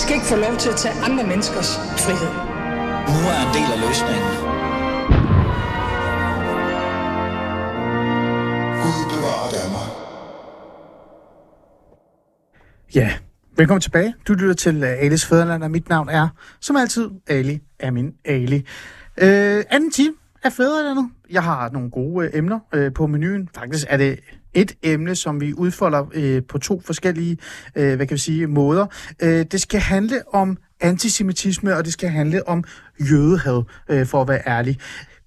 skal ikke få lov til at tage andre menneskers frihed. Nu er en del af løsningen. Gud bevarer Danmark. Ja, velkommen tilbage. Du lytter til uh, Alis Fæderland, og mit navn er, som altid, Ali Amin Ali. Øh, anden time af Fæderlandet. Jeg har nogle gode øh, emner øh, på menuen. Faktisk er det et emne, som vi udfolder øh, på to forskellige øh, hvad kan vi sige, måder. Øh, det skal handle om antisemitisme, og det skal handle om jødehad, øh, for at være ærlig.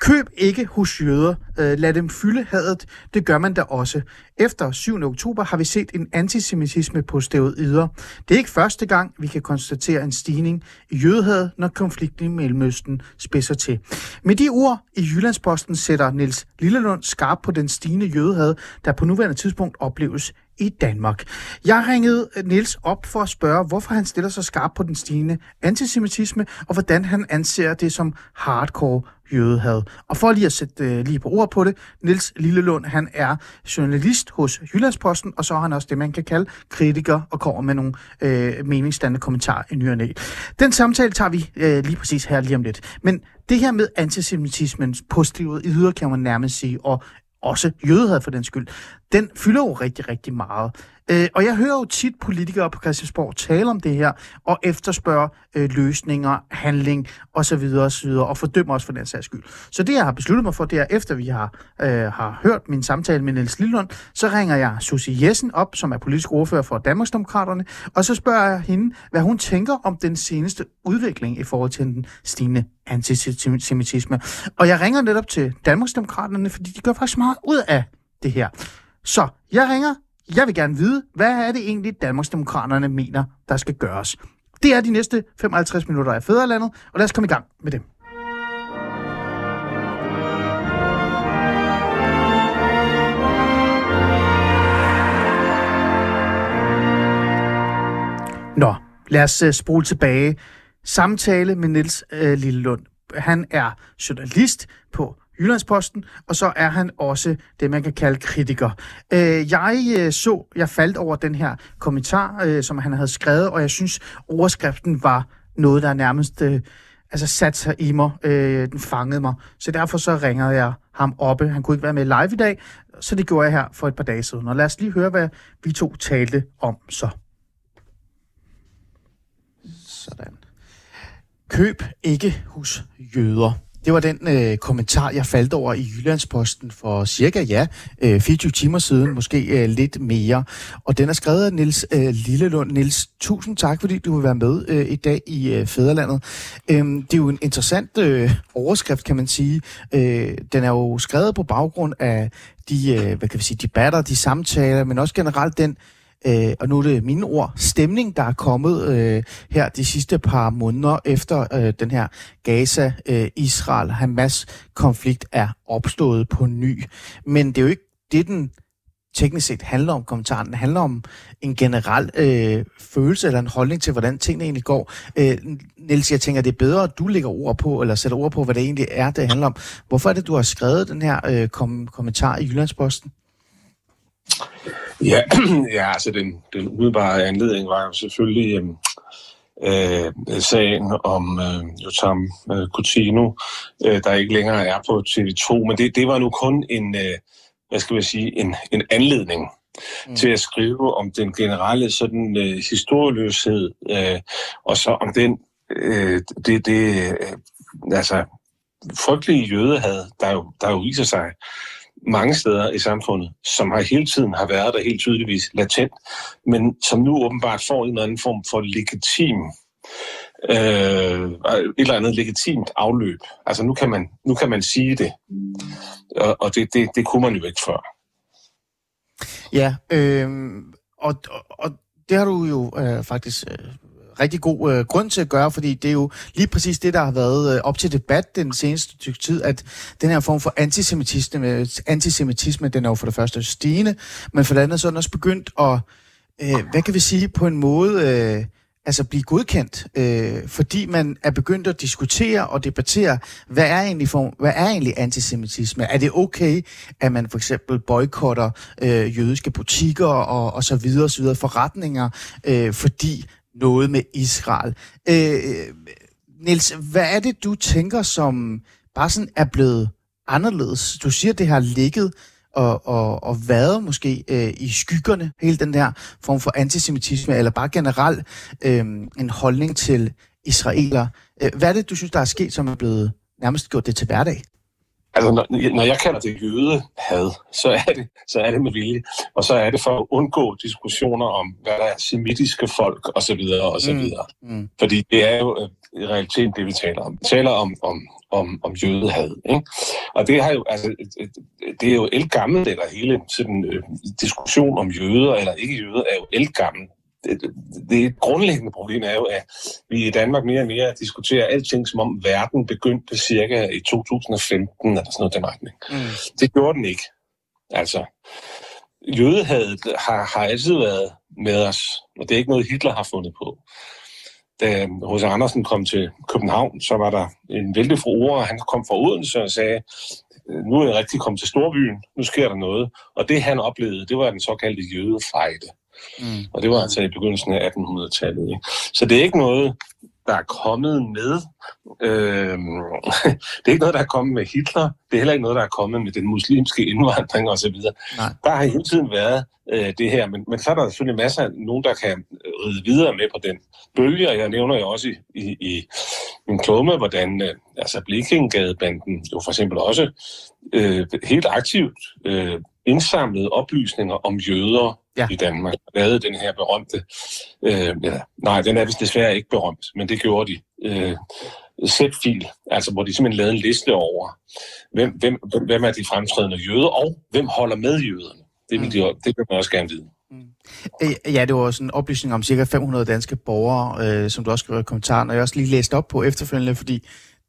Køb ikke hos jøder. Øh, lad dem fylde hadet. Det gør man da også. Efter 7. oktober har vi set en antisemitisme på steroider. Det er ikke første gang, vi kan konstatere en stigning i jødehad, når konflikten i Mellemøsten spidser til. Med de ord i Jyllandsposten sætter Niels Lillelund skarp på den stigende jødehad, der på nuværende tidspunkt opleves i Danmark. Jeg ringede øh, Niels op for at spørge, hvorfor han stiller sig skarp på den stigende antisemitisme, og hvordan han anser det som hardcore jødehad. Og for lige at sætte øh, lige på ord på det, Nils Lillelund, han er journalist hos Jyllandsposten, og så er han også det, man kan kalde kritiker, og kommer med nogle øh, meningsdannende kommentarer i ny og næ. Den samtale tager vi øh, lige præcis her lige om lidt. Men det her med antisemitismens på i yder, kan man nærmest sige, og også jødehad for den skyld, den fylder jo rigtig, rigtig meget. Øh, og jeg hører jo tit politikere på Christiansborg tale om det her, og efterspørge øh, løsninger, handling osv. osv. og fordømme os for den sags skyld. Så det, jeg har besluttet mig for, det er, efter vi har, øh, har hørt min samtale med Niels Lillund, så ringer jeg Susie Jessen op, som er politisk ordfører for Danmarksdemokraterne, og så spørger jeg hende, hvad hun tænker om den seneste udvikling i forhold til den stigende antisemitisme. Og jeg ringer netop til Danmarksdemokraterne, fordi de gør faktisk meget ud af det her. Så jeg ringer. Jeg vil gerne vide, hvad er det egentlig, Danmarksdemokraterne mener, der skal gøres. Det er de næste 55 minutter af Fæderlandet, og lad os komme i gang med dem. Nå, lad os uh, spole tilbage. Samtale med Niels uh, Lillelund. Han er journalist på Jyllandsposten, og så er han også det, man kan kalde kritiker. Øh, jeg øh, så, jeg faldt over den her kommentar, øh, som han havde skrevet, og jeg synes, overskriften var noget, der nærmest øh, altså sat sig i mig. Øh, den fangede mig. Så derfor så ringede jeg ham oppe. Han kunne ikke være med live i dag, så det gjorde jeg her for et par dage siden. Og lad os lige høre, hvad vi to talte om så. Sådan. Køb ikke hos jøder. Det var den øh, kommentar, jeg faldt over i Jyllandsposten for cirka, ja, øh, 24 timer siden, måske øh, lidt mere. Og den er skrevet af Nils øh, Lillelund. Nils, tusind tak, fordi du vil være med øh, i dag i øh, Fæderlandet. Øh, det er jo en interessant øh, overskrift, kan man sige. Øh, den er jo skrevet på baggrund af de, øh, hvad kan vi sige, debatter, de samtaler, men også generelt den øh, øh, og nu er det mine ord, stemning, der er kommet øh, her de sidste par måneder efter øh, den her Gaza-Israel-Hamas-konflikt er opstået på ny. Men det er jo ikke det, den teknisk set handler om kommentaren. Den handler om en generel øh, følelse eller en holdning til, hvordan tingene egentlig går. Øh, Niels, jeg tænker, det er bedre, at du lægger ord på, eller sætter ord på, hvad det egentlig er, det handler om. Hvorfor er det, du har skrevet den her øh, kom- kommentar i Jyllandsposten? Ja, ja altså den, den umiddelbare anledning var jo selvfølgelig øhm, øh, sagen om øh, Jotam øh, Coutinho, øh, der ikke længere er på TV2, men det, det var nu kun en, øh, hvad skal jeg sige, en, en anledning mm. til at skrive om den generelle sådan øh, historieløshed, øh, og så om den, øh, det, det øh, altså frygtelige jødehad, der jo, der jo viser sig mange steder i samfundet, som har hele tiden har været der helt tydeligvis latent, men som nu åbenbart får en eller anden form for legitim øh, et eller andet legitimt afløb. Altså nu kan man, nu kan man sige det, og, og det, det, det kunne man jo ikke før. Ja, øh, og, og, og det har du jo øh, faktisk øh, rigtig god øh, grund til at gøre, fordi det er jo lige præcis det, der har været øh, op til debat den seneste tid, at den her form for antisemitisme, øh, antisemitisme, den er jo for det første stigende, men for det andet så er den også begyndt at, øh, hvad kan vi sige, på en måde... Øh, altså blive godkendt, øh, fordi man er begyndt at diskutere og debattere, hvad er egentlig, for, hvad er egentlig antisemitisme? Er det okay, at man for eksempel boykotter øh, jødiske butikker og, og så videre, så videre forretninger, øh, fordi noget med Israel. Øh, Niels, hvad er det, du tænker, som bare sådan er blevet anderledes? Du siger, det har ligget og, og, og været måske øh, i skyggerne, hele den der form for antisemitisme, eller bare generelt øh, en holdning til israeler. Øh, hvad er det, du synes, der er sket, som er blevet nærmest gjort det til hverdag? Altså, når, når jeg kalder det jødehad, så er det, så er det med vilje. Og så er det for at undgå diskussioner om, hvad der er semitiske folk, osv. osv. Mm. Mm. Fordi det er jo øh, i realiteten det, vi taler om. Vi taler om, om, om, om jødehad. Ikke? Og det, har jo, altså, det er jo elgammelt, eller hele sådan, øh, diskussion om jøder eller ikke jøder, er jo elgammelt det, det grundlæggende problem er jo, at vi i Danmark mere og mere diskuterer alting, som om verden begyndte cirka i 2015, eller sådan noget den retning. Mm. Det gjorde den ikke. Altså, jødehadet har, har altid været med os, og det er ikke noget, Hitler har fundet på. Da H.C. Andersen kom til København, så var der en vældig fru han kom fra Odense og sagde, nu er jeg rigtig kommet til Storbyen, nu sker der noget. Og det han oplevede, det var den såkaldte jødefejde. Mm. Og det var altså i begyndelsen af 1800-tallet. Ikke? Så det er ikke noget, der er kommet med. Øh, det er ikke noget, der er kommet med Hitler. Det er heller ikke noget, der er kommet med den muslimske indvandring osv. Der har hele tiden været øh, det her, men, men så er der selvfølgelig masser af nogen, der kan ride videre med på den bølge, og jeg nævner jo også i, i, i min klumme, hvordan øh, altså Blikkingadebanden jo for eksempel også øh, helt aktivt øh, indsamlede oplysninger om jøder ja. i Danmark. Lavede den her berømte, øh, ja, nej, den er vist desværre ikke berømt, men det gjorde de. Øh, Z-fil, altså hvor de simpelthen lavede en liste over, hvem, hvem, hvem er de fremtrædende jøder, og hvem holder med jøderne. Det vil, de, mm. det vil man også gerne vide. Mm. Ja, det var sådan en oplysning om cirka 500 danske borgere, øh, som du også skrev i kommentaren, og jeg også lige læst op på efterfølgende, fordi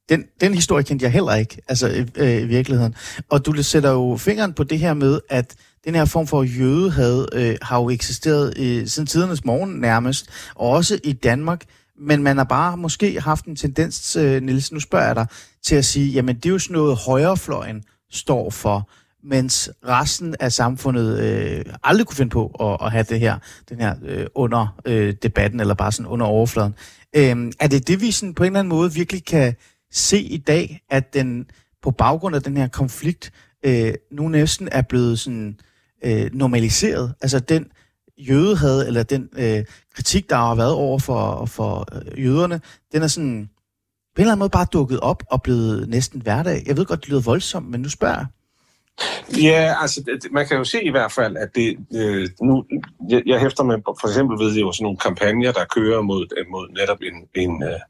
den, den historie kendte jeg heller ikke, altså øh, øh, i virkeligheden. Og du sætter jo fingeren på det her med, at den her form for jødehad øh, har jo eksisteret øh, siden tidernes morgen nærmest, og også i Danmark. Men man har bare måske haft en tendens, øh, Niels, nu spørger jeg dig, til at sige, jamen det er jo sådan noget højrefløjen står for, mens resten af samfundet øh, aldrig kunne finde på at, at have det her, den her øh, under øh, debatten, eller bare sådan under overfladen. Øh, er det det, vi sådan på en eller anden måde virkelig kan se i dag, at den på baggrund af den her konflikt øh, nu næsten er blevet sådan øh, normaliseret? Altså den jødehad, eller den øh, kritik, der har været over for, for øh, jøderne, den er sådan på en eller anden måde bare dukket op og blevet næsten hverdag. Jeg ved godt, det lyder voldsomt, men nu spørger jeg. Ja, altså man kan jo se i hvert fald, at det øh, nu, jeg, jeg hæfter med for eksempel ved jo sådan nogle kampagner, der kører mod, øh, mod netop en, en, øh,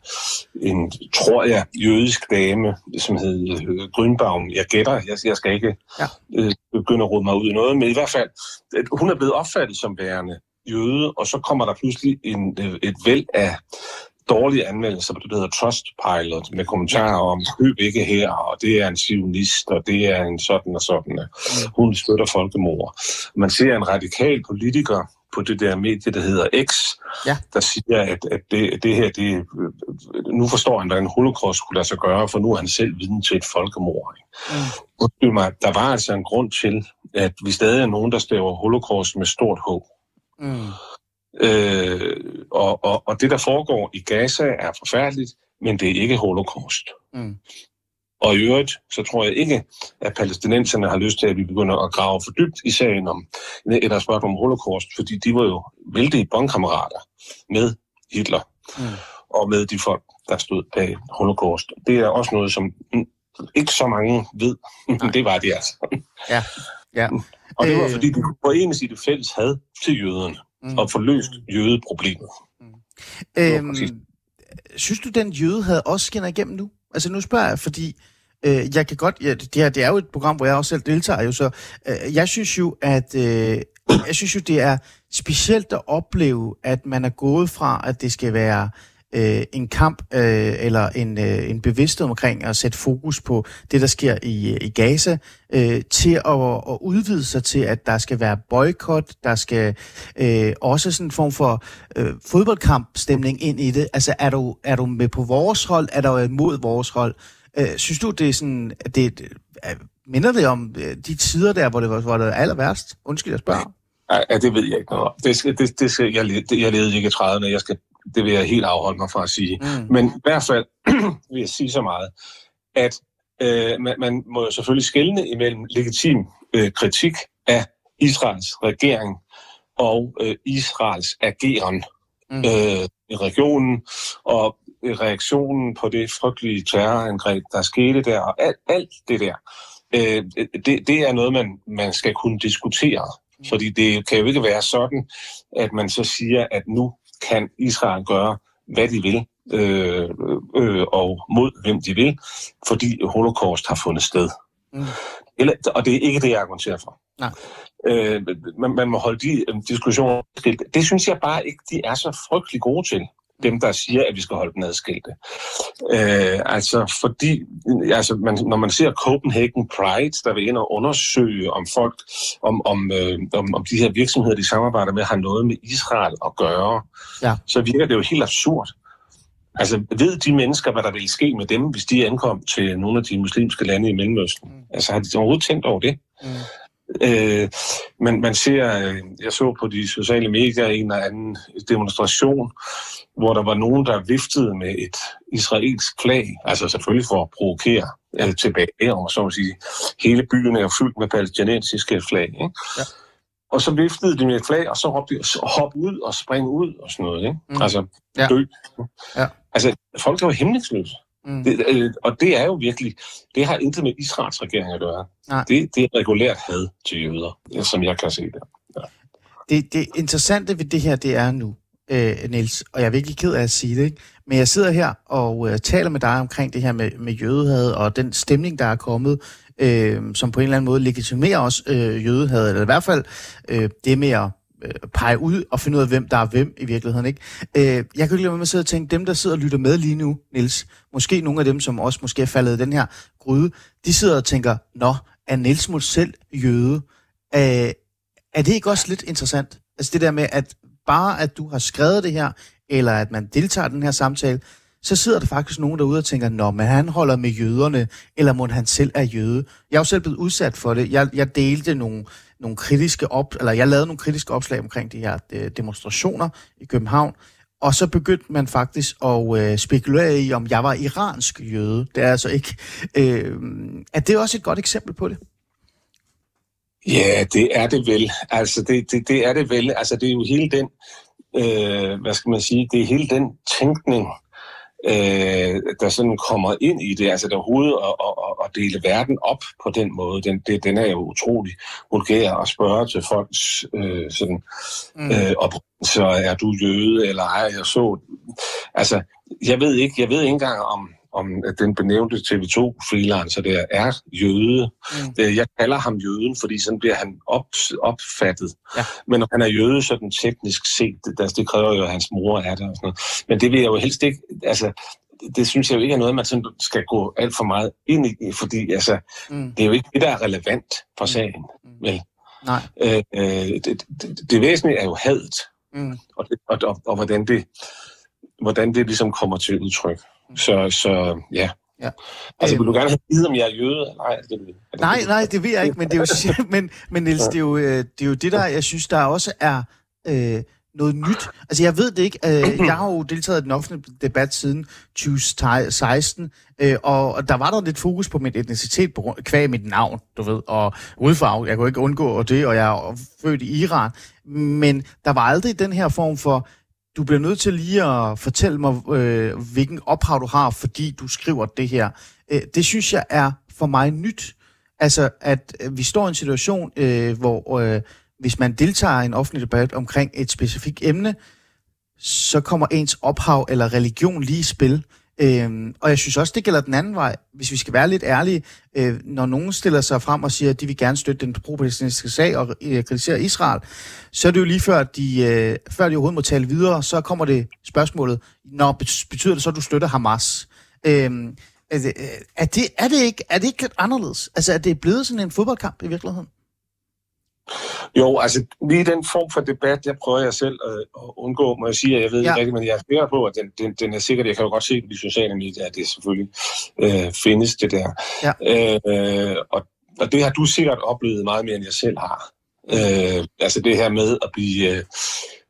en, tror jeg, jødisk dame, som hedder øh, Grønbaum. Jeg gætter, jeg, jeg skal ikke ja. øh, begynde at rode mig ud i noget, men i hvert fald, at hun er blevet opfattet som værende jøde, og så kommer der pludselig en, øh, et væld af dårlige anmeldelser på det, der hedder Trustpilot, med kommentarer om, køb ikke her, og det er en sionist, og det er en sådan og sådan. Mm. Hun støtter folkemord. Man ser en radikal politiker på det der medie, der hedder X, ja. der siger, at, at det, det her, det, nu forstår han, hvordan holocaust skulle lade sig gøre, for nu er han selv viden til et folkemord. Mm. Mig, der var altså en grund til, at vi stadig er nogen, der staver holocaust med stort H. Mm. Øh, og, og, og det, der foregår i Gaza, er forfærdeligt, men det er ikke holocaust. Mm. Og i øvrigt, så tror jeg ikke, at palæstinenserne har lyst til, at vi begynder at grave for dybt i sagen om, eller spørgsmål om holocaust, fordi de var jo vældige bondkammerater med Hitler mm. og med de folk, der stod bag holocaust. Det er også noget, som ikke så mange ved. det var det altså. Ja. ja. Og det var, øh. fordi de kunne forenes i det fælles had til jøderne mm. og få løst jødeproblemet. Mm. Øhm, synes du, den jøde havde også skinner igennem nu? Altså nu spørger jeg, fordi øh, jeg kan godt, ja, det, her, det er jo et program, hvor jeg også selv deltager jo, så øh, jeg synes jo, at øh, jeg synes jo, det er specielt at opleve, at man er gået fra, at det skal være øh, Øh, en kamp øh, eller en, øh, en bevidsthed omkring at sætte fokus på det, der sker i, øh, i Gaza, øh, til at, at udvide sig til, at der skal være boykot, der skal øh, også sådan en form for øh, fodboldkampstemning ind i det. Altså er du, er du med på vores hold, er du imod vores hold? Øh, synes du, det er sådan, at det, øh, minder det om de tider der, hvor det var, hvor det var aller værst? Undskyld, jeg spørger. Ja, det ved jeg ikke noget om. Det, det, det jeg, jeg levede ikke i 30'erne. Jeg skal det vil jeg helt afholde mig fra at sige. Mm. Men i hvert fald vil jeg sige så meget, at øh, man, man må jo selvfølgelig skelne imellem legitim øh, kritik af Israels regering og øh, Israels ageren Mm. øh, i regionen, og reaktionen på det frygtelige terrorangreb, der skete der, og alt, alt det der, øh, det, det er noget, man, man skal kunne diskutere. Fordi det kan jo ikke være sådan, at man så siger, at nu kan Israel gøre, hvad de vil, øh, øh, og mod hvem de vil, fordi holocaust har fundet sted. Mm. Eller, og det er ikke det, jeg argumenterer for. Nej. Øh, man, man må holde de øh, diskussioner adskilt. Det synes jeg bare ikke, de er så frygtelig gode til dem, der siger, at vi skal holde den adskilte. Øh, altså, fordi altså, man, når man ser Copenhagen Pride, der vil ind og undersøge, om folk, om, om, øh, om, om de her virksomheder, de samarbejder med, har noget med Israel at gøre, Ja. så virker det jo helt absurd. Altså, ved de mennesker, hvad der ville ske med dem, hvis de ankom til nogle af de muslimske lande i Mellemøsten? Mm. Altså, har de overhovedet tænkt over det? Mm. Øh, men man ser, øh, jeg så på de sociale medier en eller anden demonstration, hvor der var nogen, der viftede med et israelsk flag, altså selvfølgelig for at provokere øh, tilbage, og så at sige, hele byen er fyldt med palæstinensiske flag. Ikke? Ja. Og så viftede de med et flag, og så råbte de, "Så hop ud og spring ud og sådan noget. Ikke? Mm. Altså, Ja. dø. Ja. Altså, folk er jo hemmelingsløse. Mm. Det, øh, og det er jo virkelig, det har intet med Israels regering at gøre. Nej. Det, det er regulært had til jøder, som jeg kan se det. Det, det interessante ved det her, det er nu, øh, Niels, og jeg er virkelig ked af at sige det, ikke? men jeg sidder her og øh, taler med dig omkring det her med, med jødehad og den stemning, der er kommet, øh, som på en eller anden måde legitimerer også øh, jødehad, eller i hvert fald øh, det med at Øh, pege ud og finde ud af, hvem der er hvem i virkeligheden. Ikke? Øh, jeg kan ikke lade være med at sidde og tænke, dem der sidder og lytter med lige nu, Niels, måske nogle af dem, som også måske er faldet i den her gryde, de sidder og tænker, nå, er Niels mod selv jøde? Øh, er det ikke også lidt interessant? Altså det der med, at bare at du har skrevet det her, eller at man deltager i den her samtale, så sidder der faktisk nogen derude og tænker, nå, men han holder med jøderne, eller må han selv er jøde? Jeg er jo selv blevet udsat for det. Jeg, jeg delte nogle, nogle kritiske op, eller jeg lavede nogle kritiske opslag omkring de her de, demonstrationer i København, og så begyndte man faktisk at øh, spekulere i, om jeg var iransk jøde. Det er altså ikke... Øh, er det også et godt eksempel på det? Ja, det er det vel. Altså, det, det, det er det vel. Altså, det er jo hele den, øh, hvad skal man sige, det er hele den tænkning, øh, der sådan kommer ind i det. Altså, der overhovedet at, at, at dele verden op på den måde, den, det, den er jo utrolig vulgær at spørge til folks øh, sådan, Mm. øh, så er du jøde, eller ej, jeg så... Altså, jeg ved ikke, jeg ved ikke engang om, om at den benævnte TV2-freelancer der er jøde. Mm. Øh, Jeg kalder ham jøden, fordi sådan bliver han op, opfattet. Ja. Men om han er jøde, sådan teknisk set, det, altså, det kræver jo, at hans mor er der og sådan noget. Men det vil jeg jo helst ikke... Altså, det, synes jeg jo ikke er noget, man sådan skal gå alt for meget ind i, fordi altså, Mm. det er jo ikke det, der er relevant for sagen. Mm. Vel? Nej. Øh, øh, det, det, det væsentlige er jo hadet, Mm. og, det, og, og, og hvordan, det, hvordan det ligesom kommer til udtryk. Så, så ja. Ja. Altså, Øhm. vil du gerne have vide, om jeg er jøde? eller Nej, det, er det, Nej, nej, det ved jeg ikke, men det er jo, men, men Niels, det er, jo, øh, det er jo det, der jeg synes, der også er øh, noget nyt. Altså, jeg ved det ikke. Øh, jeg har jo deltaget i den offentlige debat siden 2016, øh, og, og der var der lidt fokus på min etnicitet på grund kvæg mit navn, du ved, og udfarve. Jeg kunne ikke undgå det, og jeg er født i Iran. Men der var aldrig den her form for, du bliver nødt til lige at fortælle mig, øh, hvilken ophav du har, fordi du skriver det her. Øh, det synes jeg er for mig nyt. Altså, at øh, vi står i en situation, øh, hvor øh, hvis man deltager i en offentlig debat omkring et specifikt emne, så kommer ens ophav eller religion lige i spil. Øhm, og jeg synes også, det gælder den anden vej. Hvis vi skal være lidt ærlige, øh, når nogen stiller sig frem og siger, at de vil gerne støtte den pro-palæstinensiske sag og øh, kritisere Israel, så er det jo lige før, at de, øh, før de overhovedet må tale videre, så kommer det spørgsmålet, når betyder det så, at du støtter Hamas? Øhm, er, det, øh, er, det, er, det ikke, er det ikke lidt anderledes? Altså, er det blevet sådan en fodboldkamp i virkeligheden? Jo, altså lige den form for debat, jeg prøver jeg selv øh, at undgå, må jeg sige, at jeg ved Ja. ikke rigtigt, men jeg er sikker på, at den, den, den er sikkert, jeg kan jo godt se på de sociale medier, at det selvfølgelig øh, findes det der. Ja. Øh, og, og det har du sikkert oplevet meget mere, end jeg selv har. Øh, altså det her med at blive, øh,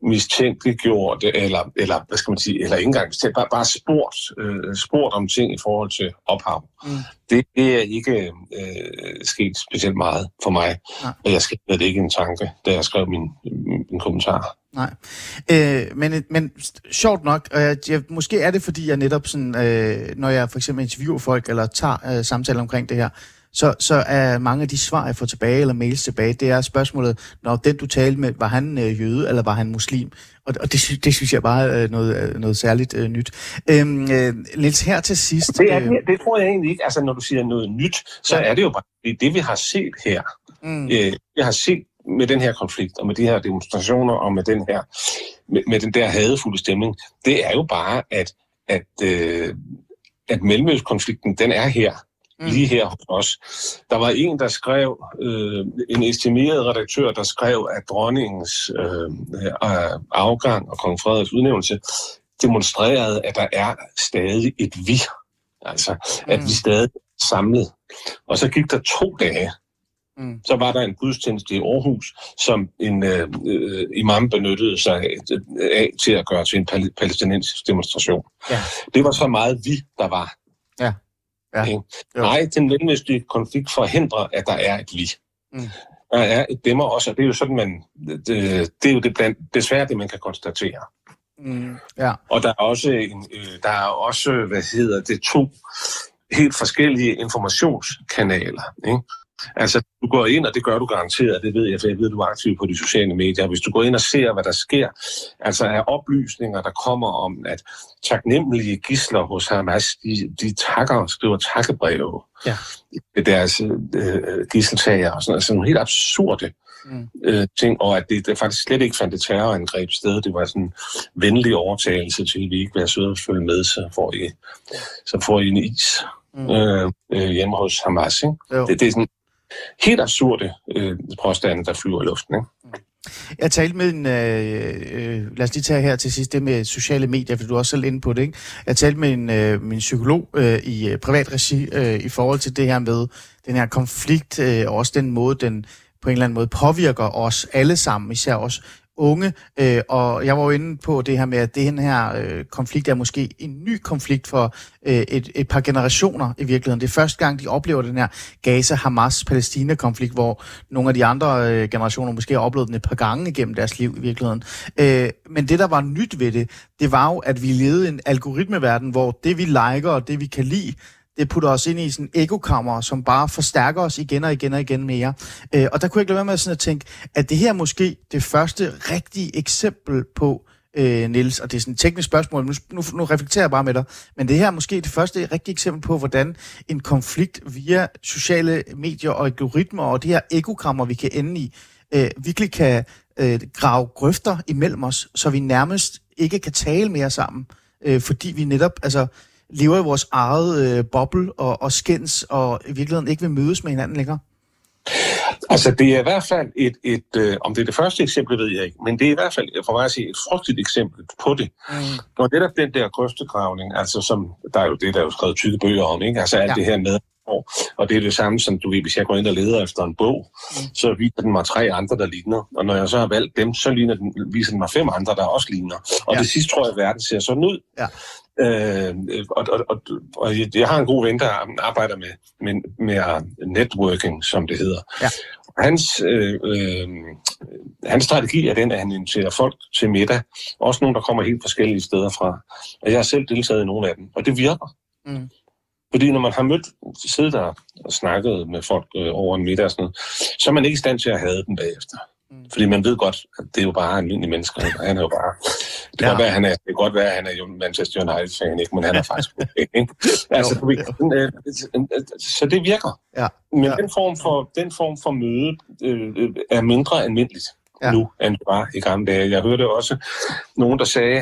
mistænkeliggjort, eller, eller hvad skal man sige, eller ikke engang mistænkt, bare, bare spurgt, øh, spurgt om ting i forhold til ophav. Mm. Det, det er ikke øh, sket specielt meget for mig, Nej. og jeg skrev det ikke en tanke, da jeg skrev min, min kommentar. Nej, øh, men, men sjovt nok, og jeg, jeg, måske er det fordi, jeg netop sådan, øh, når jeg for eksempel interviewer folk, eller tager øh, samtaler omkring det her, så, så er mange af de svar, jeg får tilbage, eller mails tilbage, det er spørgsmålet, når den du talte med, var han øh, jøde, eller var han muslim? Og, og det, det synes jeg bare er noget, øh, noget særligt øh, nyt. Øhm, øh, Niels, her til sidst... Det, er, øh, det tror jeg egentlig ikke. Altså, når du siger noget nyt, så ja. er det jo bare det, det vi har set her. Mm. Øh, vi har set med den her konflikt, og med de her demonstrationer, og med den her, med, med den der hadefulde stemning, det er jo bare, at, at, øh, at Mellemøstkonflikten, den er her mm. lige her hos os. Der var en, der skrev, øh, en estimeret redaktør, der skrev, at dronningens øh, afgang og kong Frederiks udnævnelse demonstrerede, at der er stadig et vi. Altså, at mm. vi stadig er samlet. Og så gik der to dage, Mm. Så var der en gudstjeneste i Aarhus, som en øh, øh, imam benyttede sig af, af til at gøre til en palæstinensisk demonstration. Ja. Det var så meget vi, der var. Ja. Ja. Okay. Nej, den mellemøstlige konflikt forhindrer, at der er et vi. Mm. Der er et demmer også, og det er jo sådan, man, det, det er jo det blandt, desværre det, man kan konstatere. Mm. Ja. Og der er også, en, øh, der er også, hvad hedder det, to helt forskellige informationskanaler. Ikke? Altså, du går ind, og det gør du garanteret, det ved jeg, for jeg ved, du er aktiv på de sociale medier. Hvis du går ind og ser, hvad der sker, altså er oplysninger, der kommer om, at taknemmelige gisler hos Hamas, de, de takker og skriver takkebreve ja. ved deres øh, gisseltager og sådan, altså nogle helt absurde mm. øh, ting, og at det, det faktisk slet ikke fandt et terrorangreb sted. Det var sådan en venlig overtagelse til, at vi ikke være søde og følge med, så får I, så får I en is. Mm. Øh, øh, hjemme hos Hamas. Ikke? Det, det er sådan helt absurde øh, påstande, der flyver i luften. Ikke? Mm. Jeg talte med en, øh, øh, lad os lige tage her til sidst det med sociale medier, for du er også selv inde på det, ikke? Jeg talte med en, øh, min psykolog øh, i øh, privat regi øh, i forhold til det her med den her konflikt, øh, og også den måde, den på en eller anden måde påvirker os alle sammen, især os unge, øh, og jeg var jo inde på det her med, at det her øh, konflikt er måske en ny konflikt for øh, et, et par generationer i virkeligheden. Det er første gang, de oplever den her Gaza-Hamas-Palæstina-konflikt, hvor nogle af de andre øh, generationer måske har oplevet den et par gange igennem deres liv i virkeligheden. Øh, men det, der var nyt ved det, det var jo, at vi levede i en algoritmeverden, hvor det, vi liker og det, vi kan lide, det putter os ind i sådan ekokammer, som bare forstærker os igen og igen og igen mere. Øh, og der kunne jeg ikke lade være med sådan at tænke, at det her er måske det første rigtige eksempel på, øh, Niels, og det er sådan et teknisk spørgsmål, nu, nu, nu reflekterer jeg bare med dig, men det her er måske det første rigtige eksempel på, hvordan en konflikt via sociale medier og algoritmer og det her ekokammer, vi kan ende i, øh, virkelig kan øh, grave grøfter imellem os, så vi nærmest ikke kan tale mere sammen, øh, fordi vi netop, altså, lever i vores eget øh, boble og, og skændes, og i virkeligheden ikke vil mødes med hinanden længere? Altså, det er i hvert fald et, et øh, om det er det første eksempel, ved jeg ikke, men det er i hvert fald, for mig at sige, et frygteligt eksempel på det. Mm. Og det er den der grøftegravning, altså som, der er jo det, der er jo skrevet tykke bøger om, ikke? Altså alt ja. det her med, og det er det samme som, du ved, hvis jeg går ind og leder efter en bog, mm. så viser den mig tre andre, der ligner. Og når jeg så har valgt dem, så ligner den, viser den mig fem andre, der også ligner. Og ja. det sidste tror jeg, at verden ser sådan ud. Ja. Øh, og, og, og, og jeg har en god ven, der arbejder med, med, med networking, som det hedder. Ja. Hans, øh, øh, hans strategi er den, at han inviterer folk til middag. Også nogle, der kommer helt forskellige steder fra. Og jeg har selv deltaget i nogle af dem, og det virker. Mm. Fordi når man har mødt, siddet der og snakket med folk øh, over en middag og sådan noget, så er man ikke i stand til at have dem bagefter. Mm. Fordi man ved godt, at det er jo bare almindelige mennesker. Han er jo bare... Det kan, ja. godt være, han er, det kan godt være, at han er jo Manchester United-fan, ikke? men han er faktisk... ikke? Altså, jo, jo. Øh, så det virker. Ja. Men ja. Den, form for, den form for møde øh, er mindre almindeligt ja. nu, end det var i gamle dage. Jeg hørte også nogen, der sagde,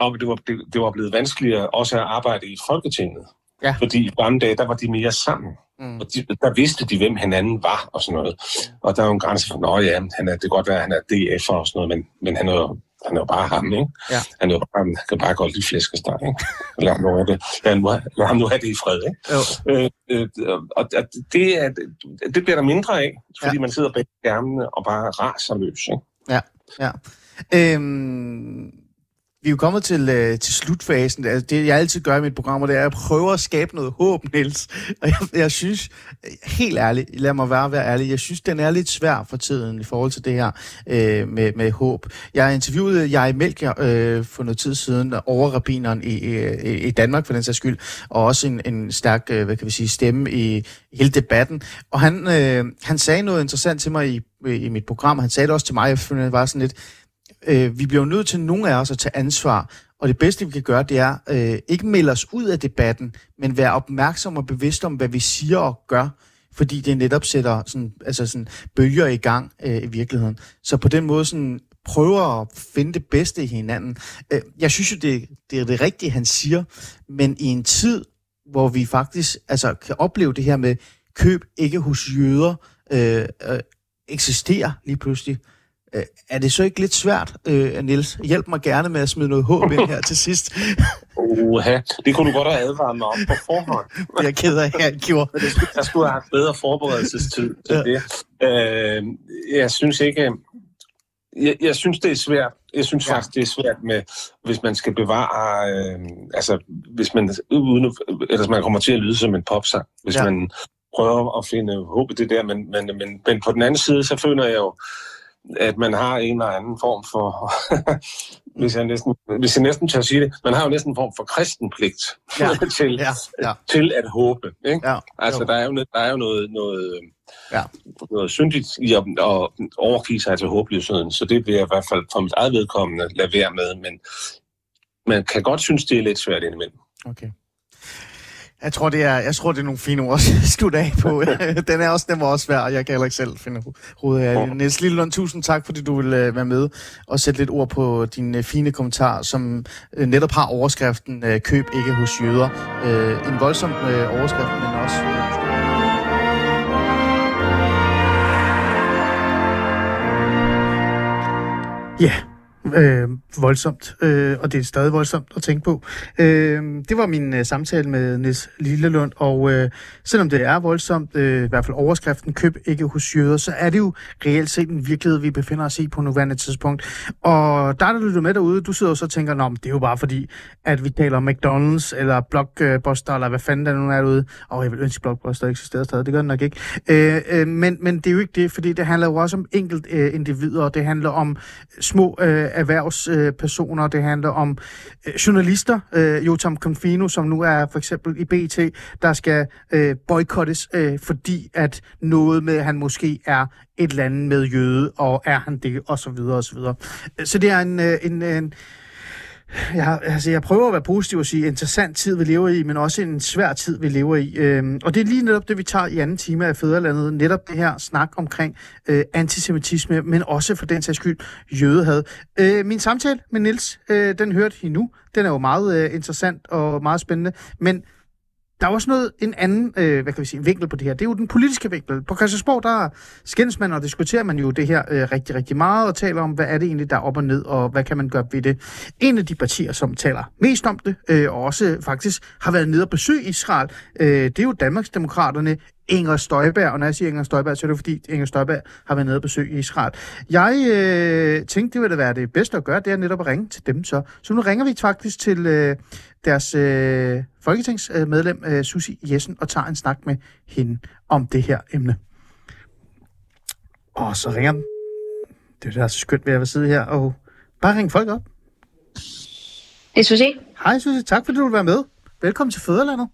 at det var, det, det var blevet vanskeligere også at arbejde i Folketinget. Ja. Fordi i gamle dage, der var de mere sammen. Mm. Og de, der vidste de, hvem hinanden var og sådan noget. Og der er jo en grænse for, nå ja, han er, det kan godt være, at han er DF'er og sådan noget, men, men han er jo han er jo bare ham, ikke? Ja. Han, er jo bare, han kan bare godt lide flæskesteg, ikke? Lad ham nu have det, lad ham nu, lad ham nu have det i fred, ikke? Jo. Øh, øh, og det, er, det bliver der mindre af, fordi ja. man sidder bag skærmene og bare raser løs, ikke? Ja, ja. Øhm, vi er jo kommet til, øh, til slutfasen. Altså, det, jeg altid gør i mit program, det er, at jeg prøver at skabe noget håb, Niels. Og jeg, jeg synes, helt ærligt, lad mig være, være ærlig, jeg synes, den er lidt svær for tiden i forhold til det her øh, med, med håb. Jeg interviewede jeg Melker øh, for noget tid siden, overrabineren i, i, i Danmark for den sags skyld, og også en, en stærk, øh, hvad kan vi sige, stemme i hele debatten. Og han, øh, han sagde noget interessant til mig i, i mit program, han sagde det også til mig, jeg følte, det var sådan lidt, øh, vi bliver jo nødt til nogle af os at tage ansvar, og det bedste, vi kan gøre, det er øh, ikke melde os ud af debatten, men være opmærksom og bevidst om, hvad vi siger og gør, fordi det netop sætter sådan, altså sådan bølger i gang øh, i virkeligheden. Så på den måde sådan, prøver at finde det bedste i hinanden. Øh, jeg synes jo, det, det er det rigtige, han siger, men i en tid, hvor vi faktisk altså, kan opleve det her med køb ikke hos jøder, øh, øh, eksisterer lige pludselig, Øh, er det så ikke lidt svært, øh, Nils? Hjælp mig gerne med at smide noget håb ind her til sidst. Uha, det kunne du godt have advaret mig om på forhånd. jeg er ked af, at jeg gjorde. Jeg skulle have haft bedre forberedelsestid til ja. det. Øh, jeg synes ikke... Jeg, jeg synes, det er svært. Jeg synes ja. faktisk, det er svært med, hvis man skal bevare... Øh, altså, hvis man, uden, eller man kommer til at lyde som en popsang. Hvis ja. man prøver at finde håb i det der. Men, men, men, men på den anden side, så føler jeg jo, at man har en eller anden form for, hvis, jeg næsten, hvis jeg næsten tør sige det, man har jo næsten en form for kristenpligt ja. til, ja. Ja. til at håbe. Ikke? Ja. Altså, der er jo, der er jo noget, noget, ja. noget syndigt i at, at overgive sig til håbløsheden, så det vil jeg i hvert fald for mit eget vedkommende lade være med, men man kan godt synes, det er lidt svært indimellem. Okay. Jeg tror, det er, jeg tror, det er nogle fine ord at slutte af på. den er også, den var også svær, og jeg kan heller ikke selv finde hovedet af det. Niels Lillelund, tusind tak, fordi du vil uh, være med og sætte lidt ord på din uh, fine kommentar, som uh, netop har overskriften Køb ikke hos jøder. En voldsom overskrift, men også... Ja, yeah øh, voldsomt, øh, og det er stadig voldsomt at tænke på. Øh, det var min øh, samtale med Nils Lillelund, og øh, selvom det er voldsomt, øh, i hvert fald overskriften, køb ikke hos jøder, så er det jo reelt set en virkelighed, vi befinder os i på nuværende tidspunkt. Og der er der lytter med derude, du sidder og så tænker, at det er jo bare fordi, at vi taler om McDonald's, eller Blockbuster, eller hvad fanden der nu er derude. Og jeg vil ønske, at Blockbuster eksisterer stadig, det gør den nok ikke. Øh, øh, men, men det er jo ikke det, fordi det handler jo også om enkelt øh, individer, det handler om små øh, erhvervspersoner, det handler om øh, journalister, øh, Jotam Confino, som nu er for eksempel i BT, der skal øh, boykottes, fordi at noget med, at han måske er et eller andet med jøde, og er han det, og så videre, og så videre. Så det er en, en, en jeg, altså, jeg prøver at være positiv og sige, interessant tid, vi lever i, men også en svær tid, vi lever i. Øhm, og det er lige netop det, vi tager i anden time af Fæderlandet. Netop det her snak omkring øh, antisemitisme, men også for den sags skyld jødehad. Øh, min samtale med Nils, øh, den hørte I nu. Den er jo meget øh, interessant og meget spændende. Men der er også noget, en anden øh, hvad kan vi sige, vinkel på det her. Det er jo den politiske vinkel. På Christiansborg, der skændes man og diskuterer man jo det her øh, rigtig, rigtig meget, og taler om, hvad er det egentlig, der er op og ned, og hvad kan man gøre ved det. En af de partier, som taler mest om det, øh, og også faktisk har været nede og besøge Israel, øh, det er jo Danmarksdemokraterne, Inger Støjberg, og når jeg siger Inger Støjberg, så er det fordi Inger Støjberg har været nede og besøge Israel. Jeg øh, tænkte, det ville være det bedste at gøre, det er netop at ringe til dem så. Så nu ringer vi faktisk til øh, deres øh, folketingsmedlem, øh, Susi Jessen, og tager en snak med hende om det her emne. Og så ringer den. Det er det, der er så skønt ved at sidde her og bare ringe folk op. Det er Susi. Hej Susi, tak fordi du vil være med. Velkommen til Føderlandet.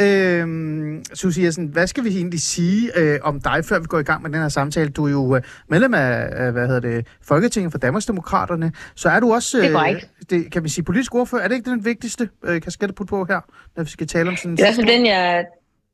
Øhm, Susie Jessen, hvad skal vi egentlig sige øh, om dig, før vi går i gang med den her samtale? Du er jo øh, medlem af, hvad hedder det, Folketinget for Danmarksdemokraterne, så er du også, øh, det, det kan vi sige, politisk ordfører. Er det ikke den vigtigste øh, kasket på på her, når vi skal tale om sådan en... Det er sådan den, jeg,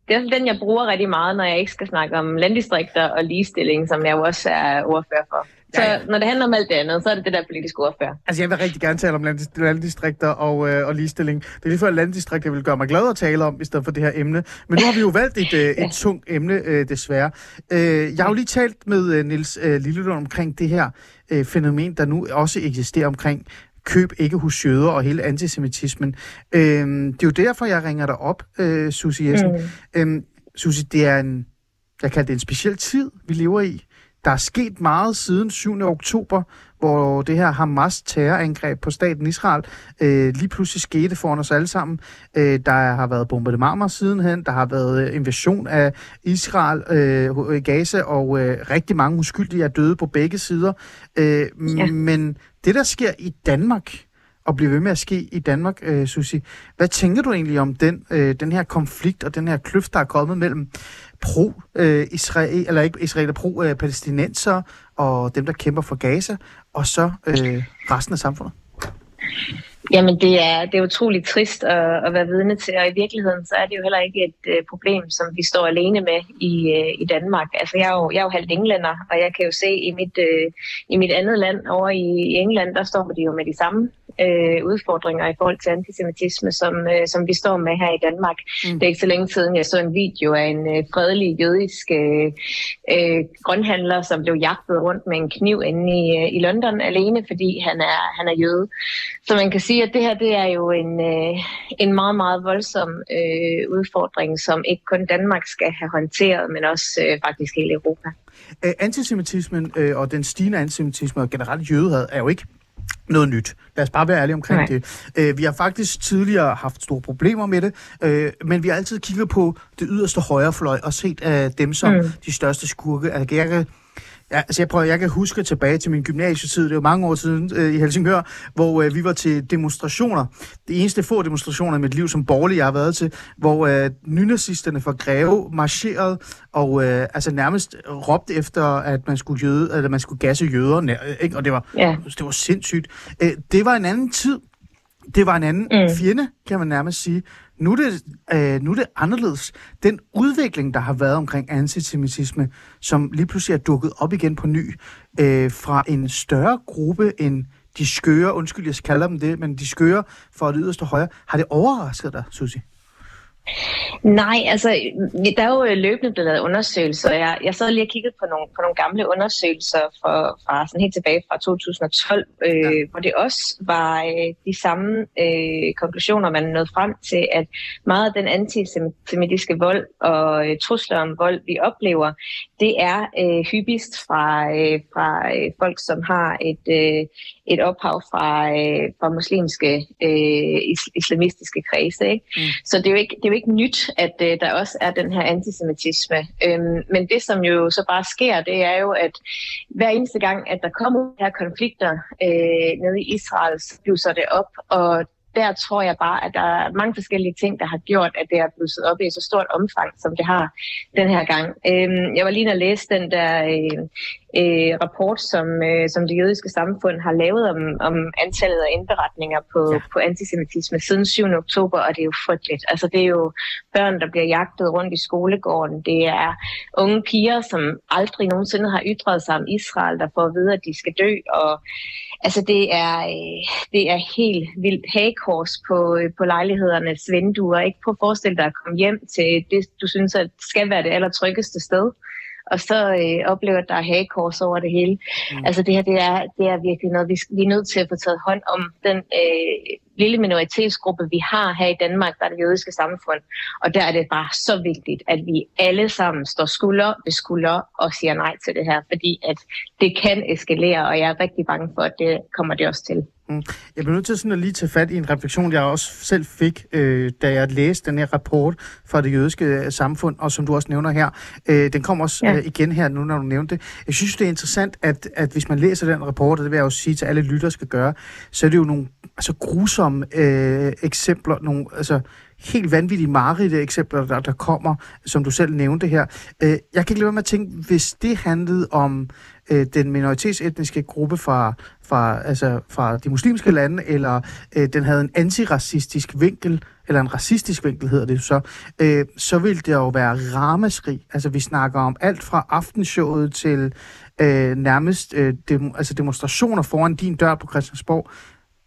det er den, jeg bruger rigtig meget, når jeg ikke skal snakke om landdistrikter og ligestilling, som jeg jo også er ordfører for. Så ja, ja. når det handler om alt det andet, så er det det der politiske ordfører. Altså, jeg vil rigtig gerne tale om landdistrikter og, øh, og ligestilling. Det er lige før landdistrikter, vil gøre mig glad at tale om, i stedet for det her emne. Men nu har vi jo valgt et, øh, et tungt emne, øh, desværre. Øh, jeg har jo lige talt med øh, Nils øh, Lillelund omkring det her øh, fænomen, der nu også eksisterer omkring køb ikke hos jøder og hele antisemitismen. Øh, det er jo derfor, jeg ringer dig op, øh, Susie Jessen. Mm. Øh, Susie, det er en, jeg kalder det en speciel tid, vi lever i. der er sket meget siden 7. oktober, hvor det her Hamas terrorangreb på staten Israel øh, lige pludselig skete foran os alle sammen. Øh, der har været bombardemarmer sidenhen, der har været øh, invasion af Israel, øh, Gaza, og øh, rigtig mange uskyldige er døde på begge sider. Øh, ja. Men det, der sker i Danmark, og blive ved med at ske i Danmark, øh, Susi. Hvad tænker du egentlig om den, øh, den her konflikt og den her kløft, der er kommet mellem pro-israel, eller ikke israeler, pro-palæstinenser og dem, der kæmper for Gaza, og så øh, resten af samfundet? Jamen, det er, det er utroligt trist at, at være vidne til, og i virkeligheden så er det jo heller ikke et uh, problem, som vi står alene med i, uh, i Danmark. Altså, jeg er, jo, jeg er jo halvt englænder, og jeg kan jo se i mit, uh, i mit andet land over i, i England, der står de jo med de samme øh, udfordringer i forhold til antisemitisme, som, øh, som vi står med her i Danmark. Mm. Det er ikke så længe siden, jeg så en video af en øh, fredelig jødisk øh, øh, grønhandler, som blev jagtet rundt med en kniv inde i, øh, i London alene, fordi han er, han er jøde. Så man kan sige, at det her det er jo en, øh, en meget, meget voldsom øh, udfordring, som ikke kun Danmark skal have håndteret, men også øh, faktisk hele Europa. Antisemitismen øh, og den stigende antisemitisme og generelt jødehad er jo ikke noget nyt. Lad os bare være ærlige omkring Nej. det. Øh, vi har faktisk tidligere haft store problemer med det, øh, men vi har altid kigget på det yderste højrefløj og set af dem som mm. de største skurke. Kan Ja, altså jeg, prøver, jeg kan huske tilbage til min gymnasietid, det er jo mange år siden øh, i Helsingør, hvor øh, vi var til demonstrationer. Det eneste få demonstrationer i mit liv som borgerlig, jeg har været til, hvor øh, nynazisterne fra Greve marcherede og øh, altså nærmest råbte efter, at man skulle, jøde, eller man skulle gasse jøder, ikke? og det var, ja. det var sindssygt. Øh, det var en anden tid. Det var en anden mm. fjende, kan man nærmest sige. Nu er, det, øh, nu er det anderledes. Den udvikling, der har været omkring antisemitisme, som lige pludselig er dukket op igen på ny, øh, fra en større gruppe end de skøre, undskyld, jeg kalder dem det, men de skøre for det yderste højre, har det overrasket dig, Susie? Nej, altså, der er jo øh, løbende blevet lavet undersøgelser. Jeg, jeg sad lige og kiggede på nogle, på nogle gamle undersøgelser for, fra sådan helt tilbage fra 2012, øh, ja. hvor det også var øh, de samme øh, konklusioner, man nåede frem til, at meget af den antisemitiske vold og øh, trusler om vold, vi oplever, det er øh, hyppigst fra, øh, fra øh, folk, som har et, øh, et ophav fra, øh, fra muslimske øh, islamistiske kredse. Ikke? Mm. Så det er, jo ikke, det er jo ikke nyt, at øh, der også er den her antisemitisme. Øhm, men det, som jo så bare sker, det er jo, at hver eneste gang, at der kommer her konflikter øh, nede i Israel, så blusser det op, og der tror jeg bare, at der er mange forskellige ting, der har gjort, at det er blusset op i så stort omfang, som det har den her gang. Øhm, jeg var lige at læse den der øh, øh, rapport, som, øh, som det jødiske samfund har lavet om, om antallet af indberetninger på, ja. på antisemitisme siden 7. oktober, og det er jo frygteligt. Altså det er jo børn, der bliver jagtet rundt i skolegården. Det er unge piger, som aldrig nogensinde har ytret sig om Israel, der får at vide, at de skal dø, og Altså det er, øh, det er helt vildt hagekors på, øh, på lejlighedernes vinduer. Ikke på at forestille dig at komme hjem til det, du synes at skal være det allertryggeste sted og så øh, oplever, at der er hagekors over det hele. Mm. Altså det her, det er, det er virkelig noget, vi, vi er nødt til at få taget hånd om den øh, lille minoritetsgruppe, vi har her i Danmark, der er det jødiske samfund. Og der er det bare så vigtigt, at vi alle sammen står skulder ved skulder og siger nej til det her, fordi at det kan eskalere, og jeg er rigtig bange for, at det kommer det også til. Mm. Jeg bliver nødt til sådan at lige tage fat i en refleksion, jeg også selv fik, øh, da jeg læste den her rapport fra det jødiske øh, samfund, og som du også nævner her. Øh, den kom også ja. øh, igen her nu, når du nævnte det. Jeg synes, det er interessant, at, at hvis man læser den rapport, og det vil jeg også sige til alle lytter skal gøre, så er det jo nogle altså, grusomme øh, eksempler, nogle altså, helt vanvittige mareridt eksempler, der, der kommer, som du selv nævnte her. Øh, jeg kan ikke lade være med at tænke, hvis det handlede om øh, den minoritetsetniske gruppe fra, fra, altså, fra de muslimske lande, eller øh, den havde en antiracistisk vinkel, eller en racistisk vinkel hedder det så, øh, så vil det jo være ramaskrig. Altså vi snakker om alt fra aftenshowet til øh, nærmest øh, dem, altså demonstrationer foran din dør på Christiansborg.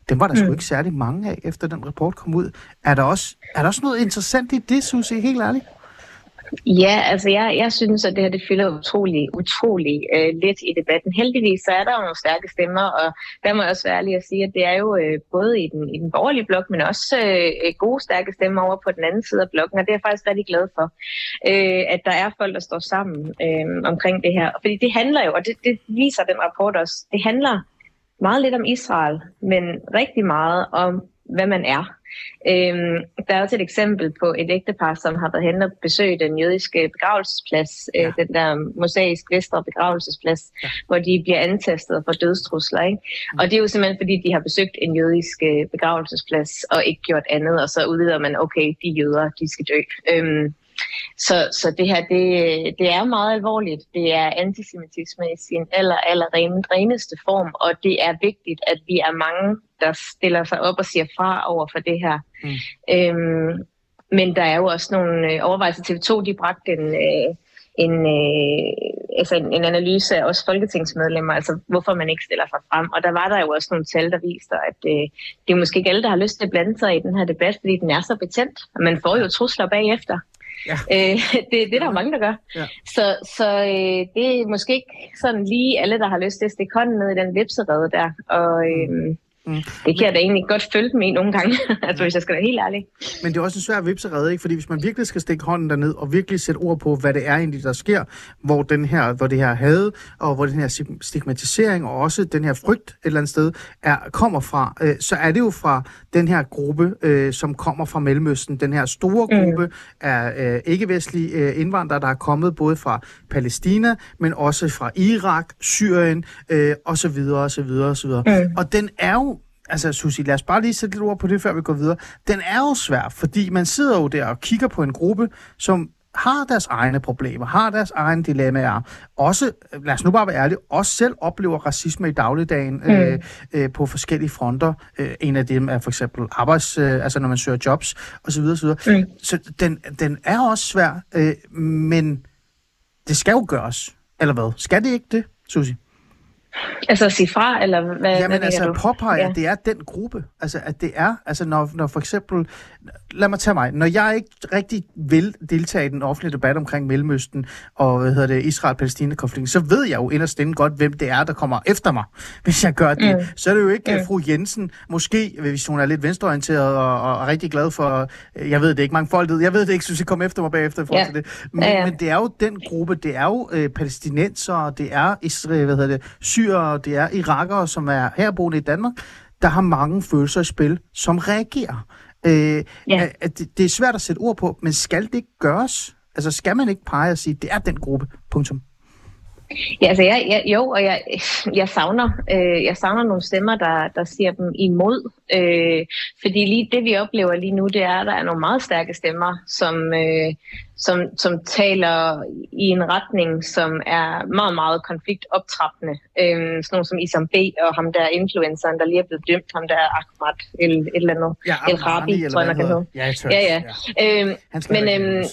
Dem var der mm. sgu ikke særlig mange af, efter den rapport kom ud. Er der også, er der også noget interessant i det, Susie, helt ærligt? Ja, altså jeg, jeg synes, at det her det fylder utrolig, utrolig øh, lidt i debatten. Heldigvis så er der jo nogle stærke stemmer, og der må jeg også være ærlig at sige, at det er jo øh, både i den, i den borgerlige blok, men også øh, gode stærke stemmer over på den anden side af blokken, og det er jeg faktisk rigtig glad for, øh, at der er folk, der står sammen øh, omkring det her. Fordi det handler jo, og det, det viser den rapport også, det handler meget lidt om Israel, men rigtig meget om, hvad man er. Øhm, der er også et eksempel på et ægtepar, som har været hen og besøgt den jødiske begravelsesplads, øh, ja. øh, den der mosaisk vestre begravelsesplads, ja. hvor de bliver antastet for dødstrusler. Ikke? Mm. Og det er jo simpelthen, fordi de har besøgt en jødisk øh, begravelsesplads og ikke gjort andet, og så udvider man, okay, de jøder, de skal dø. Øhm, så, så det her, det, det er meget alvorligt. Det er antisemitisme i sin aller, aller reneste form, og det er vigtigt, at vi er mange, der stiller sig op og siger fra over for det her. Mm. Øhm, men der er jo også nogle øh, overvejelser. TV2, de bragte en, øh, en, øh, altså en, en analyse af os folketingsmedlemmer, altså hvorfor man ikke stiller sig frem. Og der var der jo også nogle tal, der viser, at øh, det er måske ikke alle, der har lyst til at blande sig i den her debat, fordi den er så betændt. Man får jo trusler bagefter. Ja. Øh, det, det er der jo mange, der gør. Ja. Så, så øh, det er måske ikke sådan lige alle, der har lyst til at stikke hånden ned i den vipserede der. Og, øh, Mm. Det kan jeg da egentlig godt følge med i nogle gange, altså hvis jeg skal være helt ærlig. Men det er også en svær vipserede, ikke? Fordi hvis man virkelig skal stikke hånden derned og virkelig sætte ord på, hvad det er egentlig, der sker, hvor, den her, hvor det her had og hvor den her stigmatisering og også den her frygt et eller andet sted er, kommer fra, øh, så er det jo fra den her gruppe, øh, som kommer fra Mellemøsten. Den her store mm. gruppe mm. af øh, ikke-vestlige øh, indvandrere, der er kommet både fra Palæstina, men også fra Irak, Syrien øh, osv. osv. osv. Mm. Og den er jo altså Susi, lad os bare lige sætte lidt ord på det, før vi går videre. Den er jo svær, fordi man sidder jo der og kigger på en gruppe, som har deres egne problemer, har deres egne dilemmaer, også, lad os nu bare være ærlige, også selv oplever racisme i dagligdagen mm. øh, øh, på forskellige fronter. Øh, en af dem er for eksempel arbejds, øh, altså når man søger jobs, osv. osv. Mm. Så den, den er også svær, øh, men det skal jo gøres, eller hvad? Skal det ikke det, Susi? Altså at sige fra, eller hvad? Jamen hvad altså at påpege, ja. at det er den gruppe. Altså at det er, altså når, når for eksempel, lad mig tage mig, når jeg ikke rigtig vil deltage i den offentlige debat omkring Mellemøsten og hvad hedder det, Israel-Palæstina-konflikten, så ved jeg jo inderst inden godt, hvem det er, der kommer efter mig, hvis jeg gør det. Mm. Så er det jo ikke mm. fru Jensen, måske, hvis hun er lidt venstreorienteret og, og, og rigtig glad for, jeg ved det ikke, mange folk, jeg ved det ikke, synes jeg kommer efter mig bagefter i forhold til det. Men, ja. men det er jo den gruppe, det er jo øh, palæstinenser, det er Israel, hvad hedder det, syrere, det er irakere, som er herboende i Danmark, der har mange følelser i spil, som reagerer. Øh, ja. at det, det er svært at sætte ord på, men skal det ikke gøres? Altså skal man ikke pege og sige, det er den gruppe, punktum? Ja, altså jeg, jeg, jo, og jeg, jeg, savner, øh, jeg savner nogle stemmer, der, der siger dem imod. Øh, fordi lige det, vi oplever lige nu, det er, at der er nogle meget stærke stemmer, som, øh, som, som taler i en retning, som er meget, meget konfliktoptrappende. Øh, sådan nogle som Isam B. og ham der influenceren, der lige er blevet dømt, ham der Ahmad, et, et eller andet. Ja, El Rabi, tror jeg, man kan hedde. Ja, ja. ja. Øh, men, øh,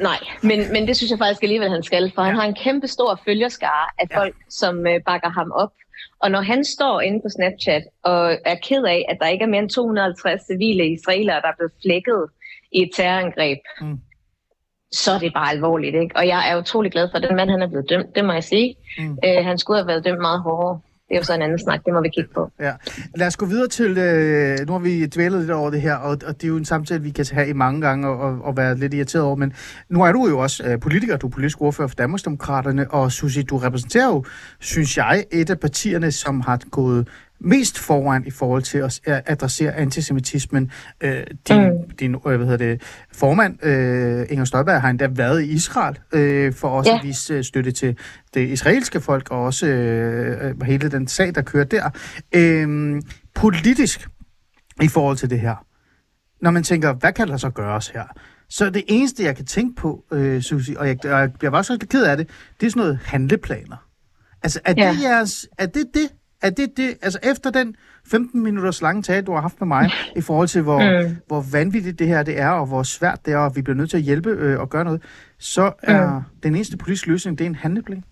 Nej, men, men det synes jeg faktisk alligevel, han skal, for ja. han har en kæmpe stor følgerskare af ja. folk, som øh, bakker ham op. Og når han står inde på Snapchat og er ked af, at der ikke er mere end 250 civile israelere, der er blevet flækket i et terrorangreb, mm. så er det bare alvorligt. Ikke? Og jeg er utrolig glad for, at den mand han er blevet dømt, det må jeg sige. Mm. Øh, han skulle have været dømt meget hårdere det er jo så en anden snak, det må vi kigge på. Ja. Lad os gå videre til, øh, nu har vi dvælet lidt over det her, og, og det er jo en samtale, vi kan have i mange gange og, og, og være lidt irriteret over, men nu er du jo også øh, politiker, du er politisk ordfører for Danmarksdemokraterne, og Susie, du repræsenterer jo, synes jeg, et af partierne, som har gået mest foran i forhold til at adressere antisemitismen. Øh, din mm. din øh, hvad hedder det, formand, øh, Inger Støjberg, har endda været i Israel øh, for også ja. at vise øh, støtte til det israelske folk, og også øh, øh, hele den sag, der kører der. Øh, politisk i forhold til det her, når man tænker, hvad kan der så gøres her? Så det eneste, jeg kan tænke på, øh, Susie, og jeg, og jeg var også lidt ked af det, det er sådan noget handleplaner. Altså, er, ja. det jeres, er det det, er det det, altså efter den 15 minutters lange tale, du har haft med mig, i forhold til, hvor, mm. hvor vanvittigt det her det er, og hvor svært det er, og vi bliver nødt til at hjælpe øh, og gøre noget, så er mm. den eneste politiske løsning, det er en handleplan?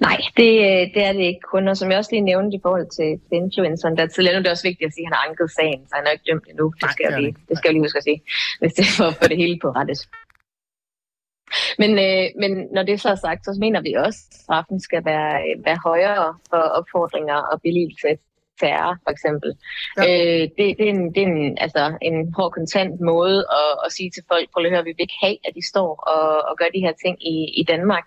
Nej, det, det er det ikke kun. Og som jeg også lige nævnte i forhold til, influenceren, der tidligere, nu er det også vigtigt at sige, at han har anket sagen, så han er ikke dømt endnu. Det skal, Nej, det, jeg, lige, det skal jeg lige huske at sige, hvis det er for at få det hele på rette Men, øh, men når det så er sagt, så mener vi også, at straffen skal være, være højere for opfordringer og billigelse terror, for eksempel. Ja. Øh, det, det, er en, det er en, altså, en hård kontant måde at, at sige til folk, prøv at høre, vi vil ikke have, at de står og, og gør de her ting i, i Danmark.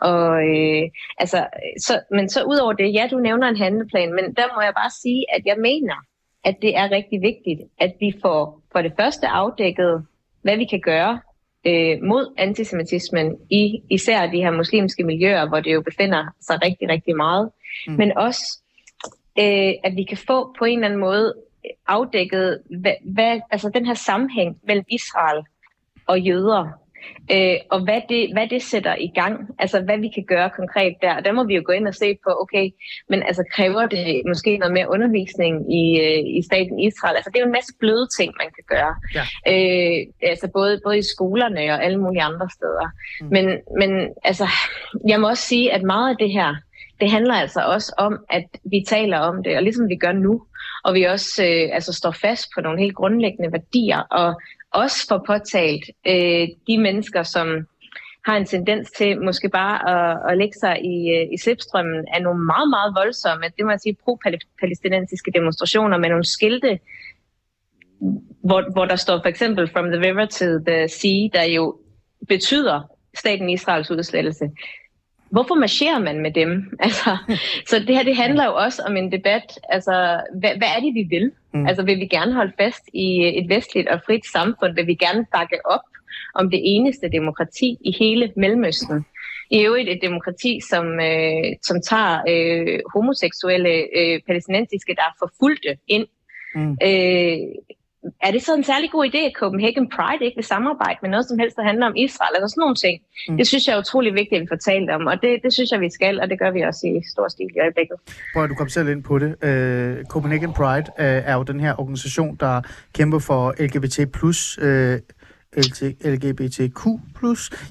Og, øh, altså, så, men så ud over det, ja, du nævner en handleplan, men der må jeg bare sige, at jeg mener, at det er rigtig vigtigt, at vi får for det første afdækket, hvad vi kan gøre øh, mod antisemitismen i især de her muslimske miljøer, hvor det jo befinder sig rigtig, rigtig meget. Mm. Men også, øh, at vi kan få på en eller anden måde afdækket, hvad, hvad, altså den her sammenhæng mellem Israel og jøder, øh, og hvad det, hvad det sætter i gang, altså hvad vi kan gøre konkret der. Og der må vi jo gå ind og se på, okay, men altså kræver det måske noget mere undervisning i, øh, i staten Israel? Altså det er jo en masse bløde ting, man kan gøre. Ja. Øh, altså både, både i skolerne og alle mulige andre steder. Mm. Men, men altså, jeg må også sige, at meget af det her, det handler altså også om, at vi taler om det, og ligesom vi gør nu, og vi også øh, altså står fast på nogle helt grundlæggende værdier, og også får påtalt øh, de mennesker, som har en tendens til måske bare at, at lægge sig i, øh, i slipstrømmen af nogle meget, meget voldsomme, det må jeg sige, pro-palæstinensiske demonstrationer med nogle skilte, hvor, hvor der står for eksempel From the River to the Sea, der jo betyder staten Israels udslettelse hvorfor marcherer man med dem? Altså, så det her det handler jo også om en debat. Altså, hvad, hvad er det, vi vil? Mm. Altså, vil vi gerne holde fast i et vestligt og frit samfund? Vil vi gerne bakke op om det eneste demokrati i hele Mellemøsten? I øvrigt et demokrati, som, øh, som tager øh, homoseksuelle øh, palæstinensiske, der er forfulgte ind. Mm. Øh, er det så en særlig god idé, at Copenhagen Pride ikke vil samarbejde med noget som helst, der handler om Israel, eller sådan nogle ting? Mm. Det synes jeg er utrolig vigtigt, at vi får talt om, og det, det synes jeg, vi skal, og det gør vi også i stor stil i øjeblikket. Prøv at du kom selv ind på det. Uh, Copenhagen Pride uh, er jo den her organisation, der kæmper for LGBT+, uh, LGBTQ+.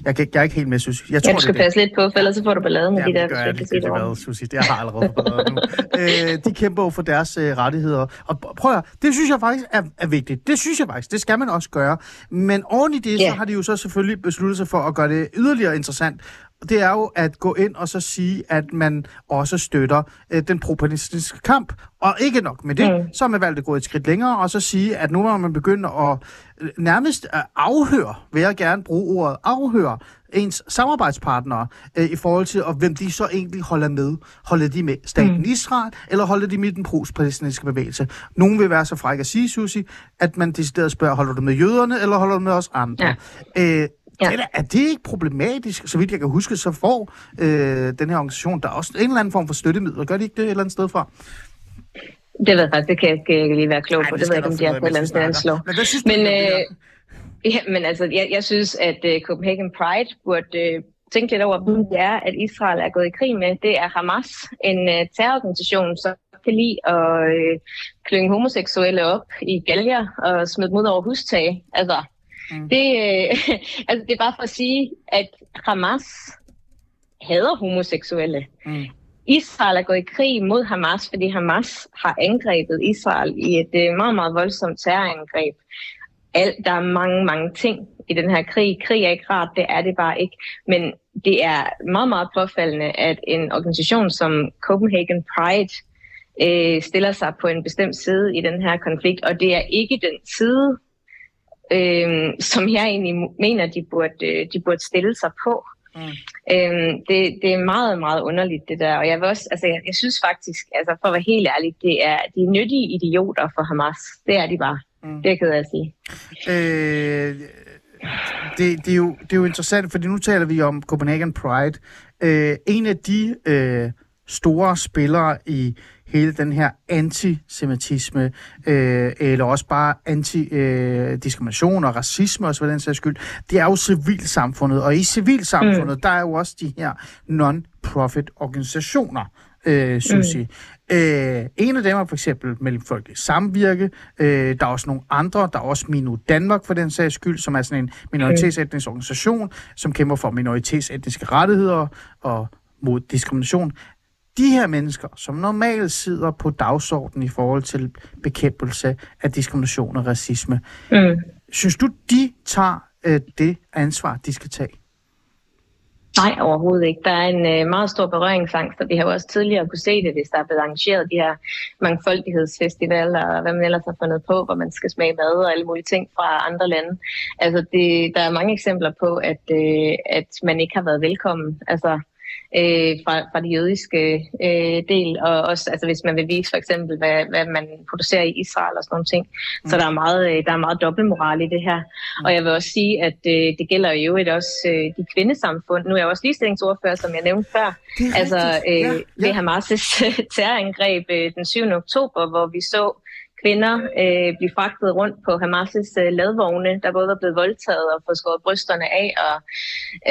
Jeg, kan, jeg er ikke helt med, Susie. Jeg tror, ja, du skal det, passe lidt på, for ellers så får du ballade med ja, de der... Ja, det gør jeg hvad, Susie. Det har jeg allerede nu. øh, de kæmper jo for deres øh, rettigheder. Og prøv at det synes jeg faktisk er, er vigtigt. Det synes jeg faktisk. Det skal man også gøre. Men oven i det, yeah. så har de jo så selvfølgelig besluttet sig for at gøre det yderligere interessant det er jo at gå ind og så sige, at man også støtter øh, den propagandinistiske kamp. Og ikke nok med det, mm. så har man valgt at gå et skridt længere, og så sige, at nu må man begynde at øh, nærmest at afhøre, vil jeg gerne bruge ordet, afhøre ens samarbejdspartnere øh, i forhold til, og hvem de så egentlig holder med. Holder de med staten mm. Israel, eller holder de med den pro-palæstinensiske bevægelse? Nogen vil være så fræk at sige, Susi, at man decideret spørger, holder du med jøderne, eller holder du med os andre? Ja. Øh, Ja. Det er, er det ikke problematisk? Så vidt jeg kan huske, så får øh, den her organisation der også en eller anden form for støttemidler. Gør de ikke det et eller andet sted fra? Det ved jeg faktisk, det kan jeg ikke lige være klog på. Ej, det, det ved jeg ikke, om de har på et eller andet sted. Men hvad synes du, men, øh, ja, men altså, jeg, jeg synes, at uh, Copenhagen Pride burde uh, tænke lidt over, hvem det er, at Israel er gået i krig med. Det er Hamas, en uh, terrororganisation, som kan lide at uh, klynge homoseksuelle op i galger og smide dem ud over hustag. Altså, Mm. Det, øh, altså, det er bare for at sige, at Hamas hader homoseksuelle. Mm. Israel er gået i krig mod Hamas, fordi Hamas har angrebet Israel i et øh, meget, meget voldsomt terrorangreb. Alt, der er mange, mange ting i den her krig. Krig er ikke rart, det er det bare ikke. Men det er meget, meget påfaldende, at en organisation som Copenhagen Pride øh, stiller sig på en bestemt side i den her konflikt, og det er ikke den side, øh, som jeg egentlig mener, de burde, øh, de burde stille sig på. Mm. Øhm, det, det er meget, meget underligt det der, og jeg vil også, altså jeg, jeg synes faktisk, altså for at være helt ærlig, det er de er nyttige idioter for Hamas. Det er de bare. Mm. Det er jeg ked af at sige. Øh, det, det, er jo, det er jo interessant, fordi nu taler vi om Copenhagen Pride. Øh, en af de øh, store spillere i hele den her antisemitisme, øh, eller også bare anti-diskrimination øh, og racisme osv. den sags skyld, det er jo civilsamfundet, og i civilsamfundet, mm. der er jo også de her non-profit organisationer, øh, Susi. Mm. Øh, en af dem er for eksempel Mellemfolkelig Samvirke. Øh, der er også nogle andre. Der er også Minu Danmark for den sags skyld, som er sådan en minoritetsetnisk organisation, som kæmper for minoritetsetniske rettigheder og mod diskrimination de her mennesker, som normalt sidder på dagsordenen i forhold til bekæmpelse af diskrimination og racisme, mm. synes du, de tager øh, det ansvar, de skal tage? Nej, overhovedet ikke. Der er en øh, meget stor berøringsangst, og vi har jo også tidligere kunne se det, hvis der er blevet arrangeret de her mangfoldighedsfestivaler, og hvad man ellers har fundet på, hvor man skal smage mad og alle mulige ting fra andre lande. Altså, det, der er mange eksempler på, at, øh, at man ikke har været velkommen. Altså, øh, fra, fra det jødiske øh, del, og også altså, hvis man vil vise for eksempel, hvad, hvad man producerer i Israel og sådan nogle ting. Mm. Så der er meget, øh, der er meget dobbeltmoral i det her. Mm. Og jeg vil også sige, at øh, det gælder jo et også øh, de kvindesamfund. Nu er jeg også ligestillingsordfører, som jeg nævnte før. Altså øh, ja, ja. ved Hamas' terrorangreb øh, den 7. oktober, hvor vi så kvinder øh, blive fragtet rundt på Hamas' øh, ladvogne, der både var blevet voldtaget og fået skåret brysterne af, og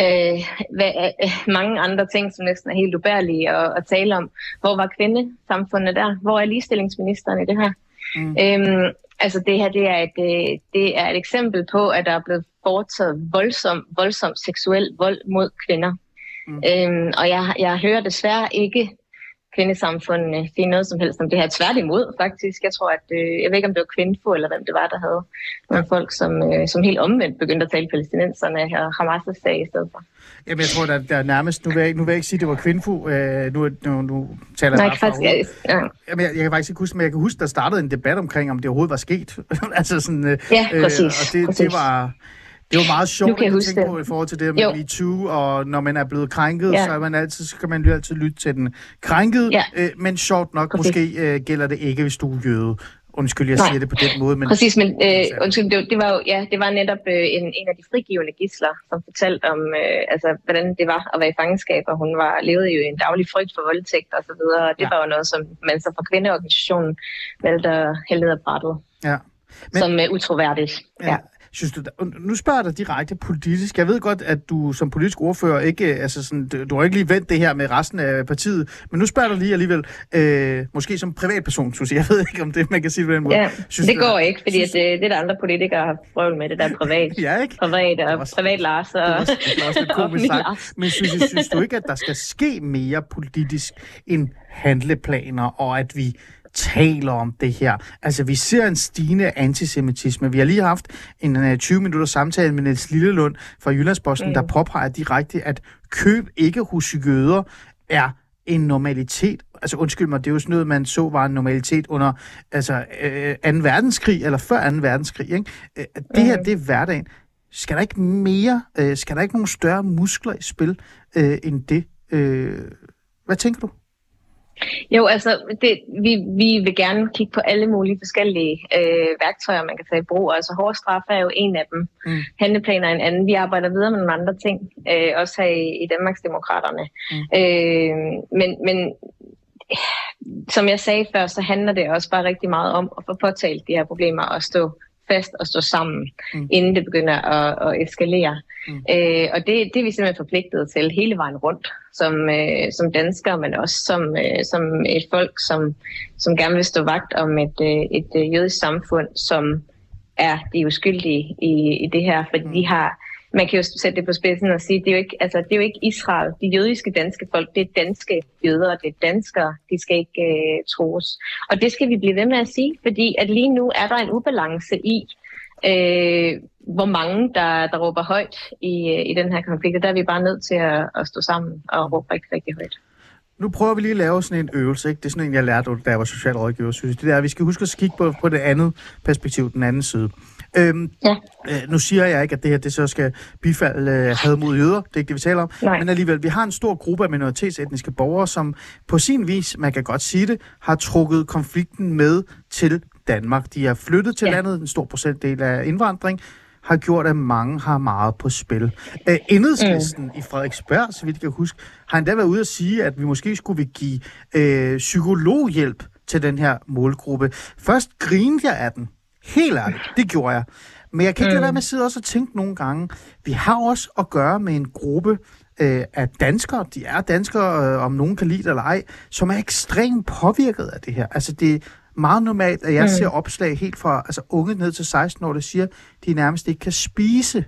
øh, hvad, øh, mange andre ting, som næsten er helt ubærlige at, at tale om. Hvor var kvindesamfundet der? Hvor er ligestillingsministeren i det her? Mm. Øhm, altså det her, det er, et, øh, det er et eksempel på, at der er blevet foretaget voldsom, voldsom seksuel vold mod kvinder. Mm. Øhm, og jeg, jeg hører desværre ikke kvindesamfundene sige noget som helst om det her. Tværtimod, faktisk. Jeg tror, at øh, jeg ved ikke, om det var kvindefo eller hvem det var, der havde nogle folk, som, øh, som helt omvendt begyndte at tale palæstinenserne og Hamas' sag i stedet for. Jamen, jeg tror, der, der er nærmest... Nu vil, jeg, nu vil jeg ikke sige, at det var kvindefo. Øh, nu, nu, nu taler Nej, jeg faktisk, ja, ja. Jamen, jeg, jeg, kan faktisk ikke huske, men jeg kan huske, der startede en debat omkring, om det overhovedet var sket. altså sådan, øh, ja, præcis. Øh, og det, præcis. det var... Det var meget sjovt at tænke det. på i forhold til det med MeToo, og når man er blevet krænket, ja. så, er man altid, så kan man jo altid lytte til den krænkede, ja. øh, men sjovt nok, Præcis. måske øh, gælder det ikke, hvis du er jøde. Undskyld, jeg Nej. siger det på den måde. Men... Præcis, men øh, undskyld, det, det, var jo, ja, det var netop øh, en, en af de frigivende gisler, som fortalte om, øh, altså, hvordan det var at være i fangenskab, og hun var, levede jo i en daglig frygt for voldtægt og så videre, og det ja. var jo noget, som man så fra kvindeorganisationen valgte at hælde ned af brættet. Ja. Men, som uh, utroværdigt. Ja. ja. Synes du, nu spørger jeg dig direkte politisk. Jeg ved godt, at du som politisk ordfører ikke, altså sådan, du har ikke lige vendt det her med resten af partiet, men nu spørger jeg dig lige alligevel, øh, måske som privatperson, synes jeg. Jeg ved ikke, om det man kan sige på den måde. Ja, synes det du, går ikke, fordi synes... at, det, det der andre politikere har prøvet med, det der privat. ja, ikke? Privat og også, privat Lars og, det er også, det er også lidt komisk sagt. Men synes, synes du ikke, at der skal ske mere politisk end handleplaner, og at vi taler om det her. Altså, vi ser en stigende antisemitisme. Vi har lige haft en 20 øh, samtale med Niels Lillelund fra Jyllandsposten, mm. der påpeger direkte, at køb ikke hos jøder er en normalitet. Altså undskyld mig, det er jo sådan noget, man så var en normalitet under altså, øh, 2. verdenskrig, eller før 2. verdenskrig. Ikke? Øh, det her, mm. det er hverdagen. Skal der ikke mere, øh, skal der ikke nogen større muskler i spil øh, end det? Øh, hvad tænker du? Jo, altså, det, vi, vi vil gerne kigge på alle mulige forskellige øh, værktøjer, man kan tage i brug. Altså, hårde straf er jo en af dem. Mm. Handleplaner er en anden. Vi arbejder videre med nogle andre ting, øh, også her i, i Danmarksdemokraterne. Mm. Øh, men, men som jeg sagde før, så handler det også bare rigtig meget om at få påtalt de her problemer og stå fast og stå sammen, mm. inden det begynder at, at eskalere. Mm. Øh, og det, det er vi simpelthen forpligtet til hele vejen rundt, som, øh, som danskere, men også som, øh, som et folk, som, som gerne vil stå vagt om et, øh, et øh, jødisk samfund, som er de uskyldige i, i det her, fordi mm. de har man kan jo sætte det på spidsen og sige, det er jo ikke, altså, det er jo ikke Israel. De jødiske danske folk, det er danske jøder, det er danskere. De skal ikke øh, troes. Og det skal vi blive ved med at sige, fordi at lige nu er der en ubalance i, øh, hvor mange, der, der råber højt i, øh, i den her konflikt. Og der er vi bare nødt til at, at stå sammen og råbe rigtig, rigtig højt. Nu prøver vi lige at lave sådan en øvelse. Ikke? Det er sådan en, jeg lærte, da jeg var socialrådgiver. Synes. Det der, vi skal huske at kigge på, på det andet perspektiv, den anden side. Øhm, ja. øh, nu siger jeg ikke, at det her det så skal bifalde øh, had mod jøder. Det er ikke det, vi taler om. Nej. Men alligevel, vi har en stor gruppe af minoritetsetniske borgere, som på sin vis, man kan godt sige det, har trukket konflikten med til Danmark. De er flyttet til ja. landet, en stor procentdel af indvandring, har gjort, at mange har meget på spil. Øh, Enhedslisten mm. i Frederiksberg, så vidt jeg kan huske, har endda været ude at sige, at vi måske skulle give øh, psykologhjælp til den her målgruppe. Først grinede jeg af den, Helt ærligt, det gjorde jeg. Men jeg kan ikke mm. lade være med at sidde også og tænke nogle gange, vi har også at gøre med en gruppe øh, af danskere, de er danskere, øh, om nogen kan lide det eller ej, som er ekstremt påvirket af det her. Altså det er meget normalt, at jeg mm. ser opslag helt fra altså unge ned til 16 år, der siger, de nærmest ikke kan spise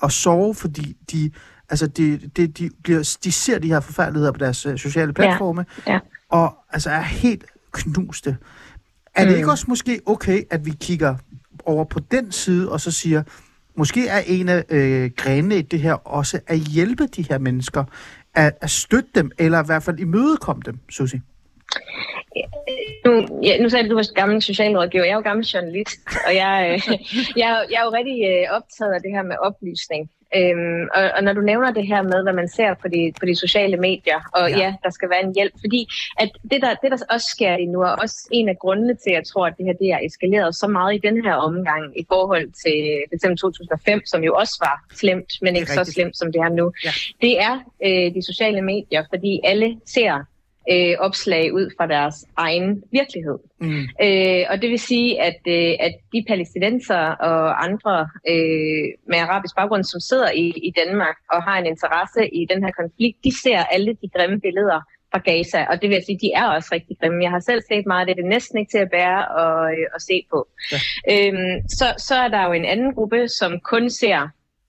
og sove, fordi de, altså de, de, de, bliver, de ser de her forfærdeligheder på deres øh, sociale platforme, ja. Ja. og altså er helt knuste. Er det mm. ikke også måske okay, at vi kigger over på den side, og så siger, måske er en af øh, grenene i det her også at hjælpe de her mennesker, at, at støtte dem, eller i hvert fald imødekomme dem, Susi? Nu, ja, nu sagde du, du var gammel socialrådgiver. Jeg er jo gammel journalist, og jeg, øh, jeg, er jo- jeg er jo rigtig øh, optaget af det her med oplysning. Øhm, og, og når du nævner det her med, hvad man ser på de, på de sociale medier, og Ja. ja. der skal være en hjælp, fordi at det, der, det, der også sker lige nu, er også en af grundene til, at jeg tror, at det her det er eskaleret så meget i den her omgang i forhold til eksempel 2005, som jo også var slemt, men ikke så slemt, som det er nu. Ja. Det er øh, de sociale medier, fordi alle ser øh, opslag ud fra deres egen virkelighed. Mm. Øh, og det vil sige, at, øh, at de palæstinenser og andre øh, med arabisk baggrund, som sidder i, i Danmark og har en interesse i den her konflikt, de ser alle de grimme billeder fra Gaza, og det vil jeg sige, de er også rigtig grimme. Jeg har selv set meget af det, det er næsten ikke til at bære og, øh, at se på. Ja. Øhm, så, så er der jo en anden gruppe, som kun ser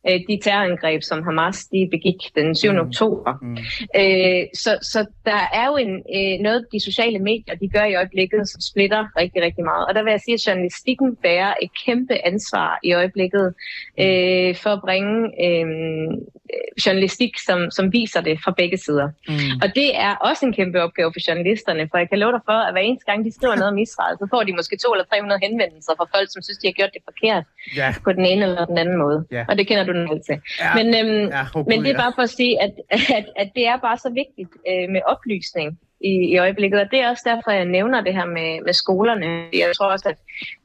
øh, de terrorangreb, som Hamas de begik den 7. Mm. Mm. oktober. Mm. Øh, så, så der er jo en, øh, noget, de sociale medier de gør i øjeblikket, som splitter rigtig, rigtig meget. Og der vil jeg sige, at journalistikken bærer et kæmpe ansvar i øjeblikket øh, for at bringe øh, journalistik, som, som viser det fra begge sider. Mm. Og det er også en kæmpe opgave for journalisterne, for jeg kan love dig for, at hver eneste gang de skriver noget om Israel, så får de måske 200 eller 300 henvendelser fra folk, som synes, de har gjort det forkert Ja, på den ene eller den anden måde. Ja. Og det kender du til. ja, Men, øhm, ja, oh, men det er bare for at sige, at, at, at det er bare så vigtigt øh, med oplysning i, i øjeblikket, og det er også derfor, jeg nævner det her med, med skolerne. Jeg tror også, at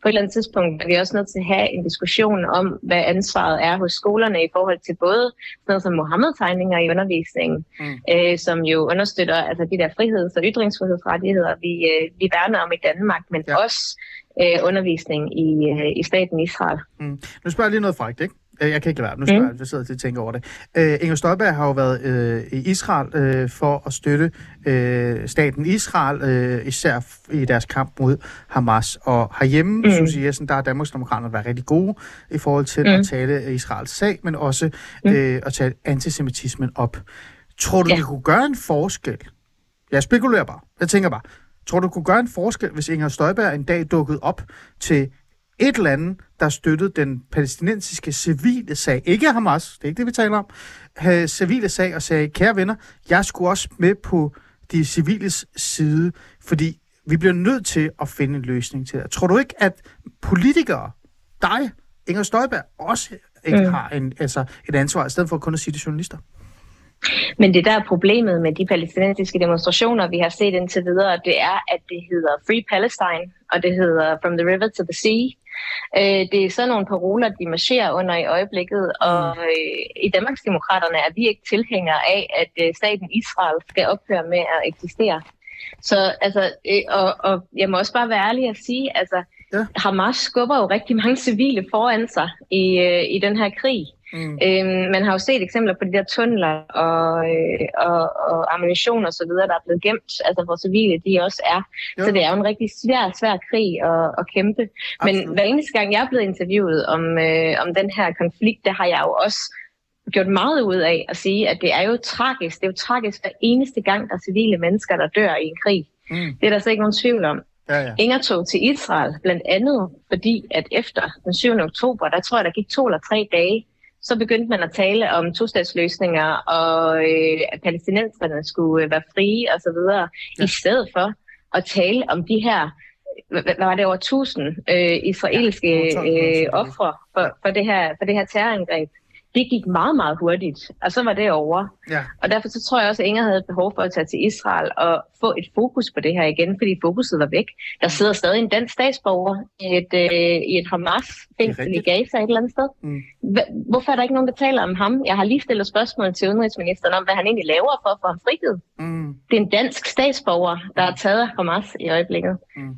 på et eller andet tidspunkt er vi også nødt til at have en diskussion om, hvad ansvaret er hos skolerne i forhold til både sådan noget som Mohammed-tegninger i undervisningen, Mm. øh, som jo understøtter altså de der friheds- og ytringsfrihedsrettigheder, vi, øh, vi værner om i Danmark, men ja. også øh, undervisning i, øh, i staten Israel. Mm. Nu spørger jeg lige noget frækt, ikke? Øh, Jeg kan ikke lade være. Nu spørger Mm. jeg, jeg sidder til at tænke over det. Uh, Inger Støjberg har jo været uh, i Israel uh, for at støtte uh, staten Israel, uh, især i deres kamp mod Hamas. Og herhjemme, mm. Mm. Susie Jessen, der har Danmarksdemokraterne været rigtig gode i forhold til mm. At tale Israels sag, men også mm. Uh, at tale antisemitismen op. Tror du. Ja. det kunne gøre en forskel? Jeg spekulerer bare. Jeg tænker bare. Tror du, det kunne gøre en forskel, hvis Inger Støjberg en dag dukkede op til et land, der støttede den palæstinensiske civile sag. Ikke Hamas, det er ikke det, vi taler om. Havde civile sag og sagde, kære venner, jeg skulle også med på de civiles side, fordi vi bliver nødt til at finde en løsning til det. Tror du ikke, at politikere, dig, Inger Støjberg, også ikke mm. Har en, altså et ansvar, i stedet for kun at sige det til journalister? Men det der er problemet med de palæstinensiske demonstrationer, vi har set indtil videre, det er, at det hedder Free Palestine, og det hedder From the River to the Sea. Øh, Det er sådan nogle paroler, de marcherer under i øjeblikket, og øh, i Danmarksdemokraterne er vi ikke tilhængere af, at øh, staten Israel skal ophøre med at eksistere. Så altså, og, og jeg må også bare være ærlig at sige, altså, Ja. Hamas skubber jo rigtig mange civile foran sig i, i den her krig. Mm. Øhm, man har jo set eksempler på de der tunneler og, øh, og, og ammunition og så videre, der er blevet gemt, altså hvor civile de også er. Jo. Så det er jo en rigtig svær, svær krig at, at kæmpe. Men Absolut. hver eneste gang, jeg er blevet interviewet om, øh, om den her konflikt, der har jeg jo også gjort meget ud af at sige, at det er jo tragisk. Det er jo tragisk hver eneste gang, der er civile mennesker, der dør i en krig. Mm. Det er der så ikke nogen tvivl om. Ja, ja. Inger tog til Israel, blandt andet fordi, at efter den 7. oktober, der tror jeg, der gik to eller tre dage, så begyndte man at tale om tostatsløsninger, og øh, at palæstinenserne skulle øh, være frie osv., Ja. i stedet for at tale om de her, hvad, var det, over tusind øh, israelske Ja, over 1200 øh, ofre for, for, det her, for det her terrorangreb. Det gik meget, meget hurtigt, og så var det over. ja. Og derfor så tror jeg også, at Inger havde behov for at tage til Israel og få et fokus på det her igen, fordi fokuset var væk. Der sidder stadig en dansk statsborger i et, øh, i et Hamas-fængsel i. Gaza et eller andet sted. Mm. Hvorfor er der ikke nogen, der taler om ham? Jeg har lige stillet spørgsmål til udenrigsministeren om, hvad han egentlig laver for at få ham frigivet. Mm. Det er en dansk statsborger, der er taget af Hamas i øjeblikket. Mm.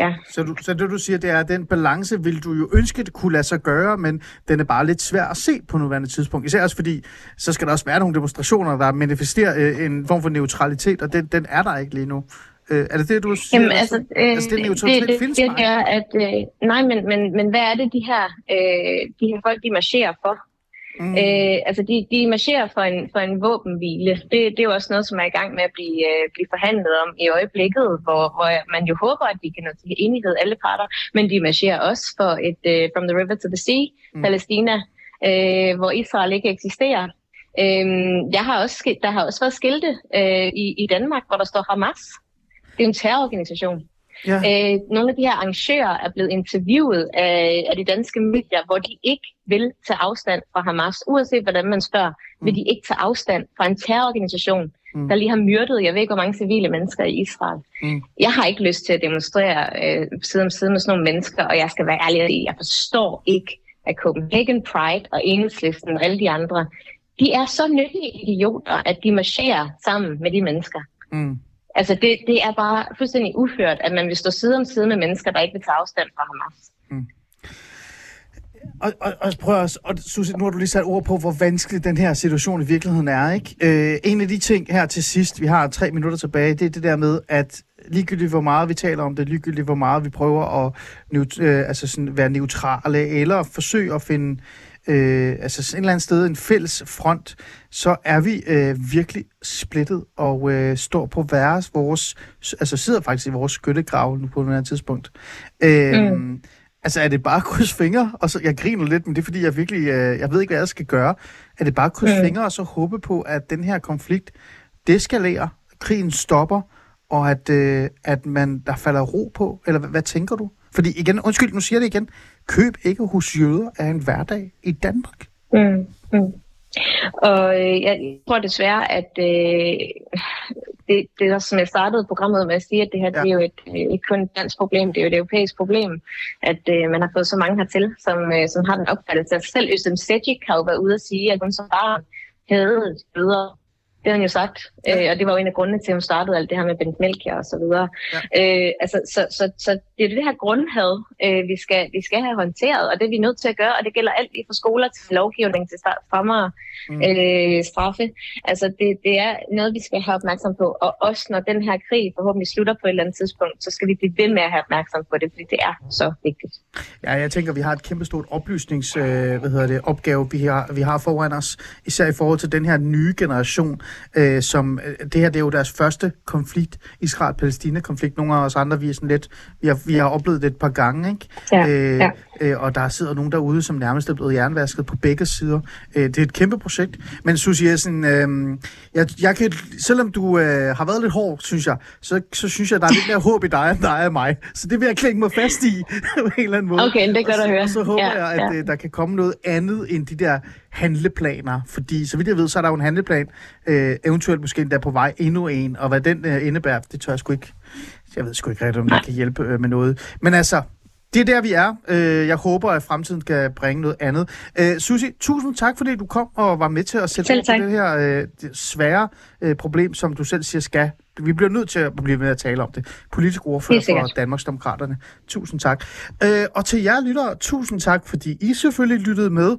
Ja. Så, du, så det du siger, det er, at den balance vil du jo ønske, det kunne lade sig gøre, men den er bare lidt svær at se på nuværende tidspunkt. Især også fordi, så skal der også være nogle demonstrationer, der manifesterer øh, en form for neutralitet, og den, den er der ikke lige nu. Øh, er det det, du siger? Jamen, altså, øh, altså, det neutralitet det, findes det, det er, at, øh, nej, men, men, men hvad er det, de her, øh, de her folk, de marcherer for? Mm. Øh, altså, de, de marcherer for en, for en våbenhvile. Det, det er jo også noget, som er i gang med at blive, uh, blive forhandlet om i øjeblikket, hvor, hvor man jo håber, at vi kan nå til enighed alle parter, men de marcherer også for et uh, From the River to the Sea, mm. Palæstina, uh, hvor Israel ikke eksisterer. Uh, jeg har også, der har også været skilte uh, i, i Danmark, hvor der står Hamas. Det er en terrororganisation. Ja. Øh, nogle af de her arrangører er blevet interviewet af, af de danske medier, hvor de ikke vil tage afstand fra Hamas. Uanset hvordan man spørger, mm. vil de ikke tage afstand fra en terrororganisation, mm. der lige har myrdet, jeg ved ikke hvor mange civile mennesker i Israel. Mm. Jeg har ikke lyst til at demonstrere øh, side om side med sådan nogle mennesker, og jeg skal være ærlig, jeg forstår ikke, at Copenhagen Pride og Enhedslisten og alle de andre, de er så nyttige idioter, at de marcherer sammen med de mennesker. Mm. Altså det, det er bare fuldstændig uført, at man vil stå side om side med mennesker, der ikke vil tage afstand fra Hamas. Mm. Og, og, og prøv at, og Susie, nu har du lige sat ord på, hvor vanskelig den her situation i virkeligheden er, ikke? Øh, en af de ting her til sidst, vi har tre minutter tilbage, det er det der med, at ligegyldigt hvor meget vi taler om det, ligegyldigt hvor meget vi prøver at øh, altså sådan være neutrale, eller forsøge at finde øh, altså en eller anden sted en fælles front, så er vi øh, virkelig splittet og øh, står på værres vores, altså sidder faktisk i vores skyttegrav nu på her tidspunkt. Øh, mm. Altså er det bare kryds fingre, og så, jeg griner lidt, men det er fordi, jeg virkelig, øh, jeg ved ikke, hvad jeg skal gøre. Er det bare kryds mm. fingre, og så håbe på, at den her konflikt deskalerer, krigen stopper, og at, øh, at man, der falder ro på? Eller hvad, hvad tænker du? Fordi igen, undskyld, nu siger jeg det igen. Køb ikke hos jøder er en hverdag i Danmark. Mm, mm. Og øh, jeg tror desværre, at øh, det, det er som jeg startede programmet med at sige, at det her ja. det er jo et, ikke kun et dansk problem, det er jo et europæisk problem, at øh, man har fået så mange hertil, som, øh, som har den opfattelse. Selv Østem Sedgwick har jo været ude at sige, at hun som barn havde bedre det har han jo sagt, ja. øh, og det var jo en af grundene til, at hun startede alt det her med Bent Melchior og så videre. Ja. Øh, altså, så, så, så det er det her grundhad, øh, vi, skal, vi skal have håndteret, og det er vi nødt til at gøre, og det gælder alt fra skoler til lovgivning til strammere mm. øh, straffe. Altså, det, det er noget, vi skal have opmærksom på, og også når den her krig forhåbentlig slutter på et eller andet tidspunkt, så skal vi blive ved med at have opmærksom på det, fordi det er så vigtigt. Ja, jeg tænker, vi har et kæmpestort oplysnings, øh, hvad hedder det, opgave, vi har, vi har foran os, især i forhold til den her nye generation, øh, som øh, det her det er jo deres første konflikt, Israel-Palæstina-konflikt. Nogle af os andre, vi er sådan lidt, vi har, vi har oplevet det et par gange, ikke? Ja, øh, ja. Øh, og der sidder nogen derude, som nærmest er blevet jernvasket på begge sider. Øh, det er et kæmpe projekt. Men Susie Jessen, øh, jeg, jeg kan, selvom du øh, har været lidt hård, synes jeg, så, så synes jeg, der er lidt mere håb i dig, end der er i mig. Så det vil jeg klinge mig fast i på en eller anden måde. Okay, det gør du høre. Og så håber ja, jeg, at ja. øh, der kan komme noget andet end de der handleplaner. Fordi, så vidt jeg ved, så er der jo en handleplan, øh, eventuelt måske endda på vej endnu en, og hvad den øh, indebærer, det tør jeg sgu ikke. Jeg ved sgu ikke rigtigt, om det kan hjælpe øh, med noget. Men altså, det er der, vi er. Øh, jeg håber, at fremtiden kan bringe noget andet. Øh, Susie, tusind tak, fordi du kom og var med til at sætte på det her øh, svære problem, som du selv siger skal. Vi bliver nødt til at blive med at tale om det. Politisk ordfører for Danmarks Demokraterne. Tusind tak. Og til jer lyttere, tusind tak, fordi I selvfølgelig lyttede med.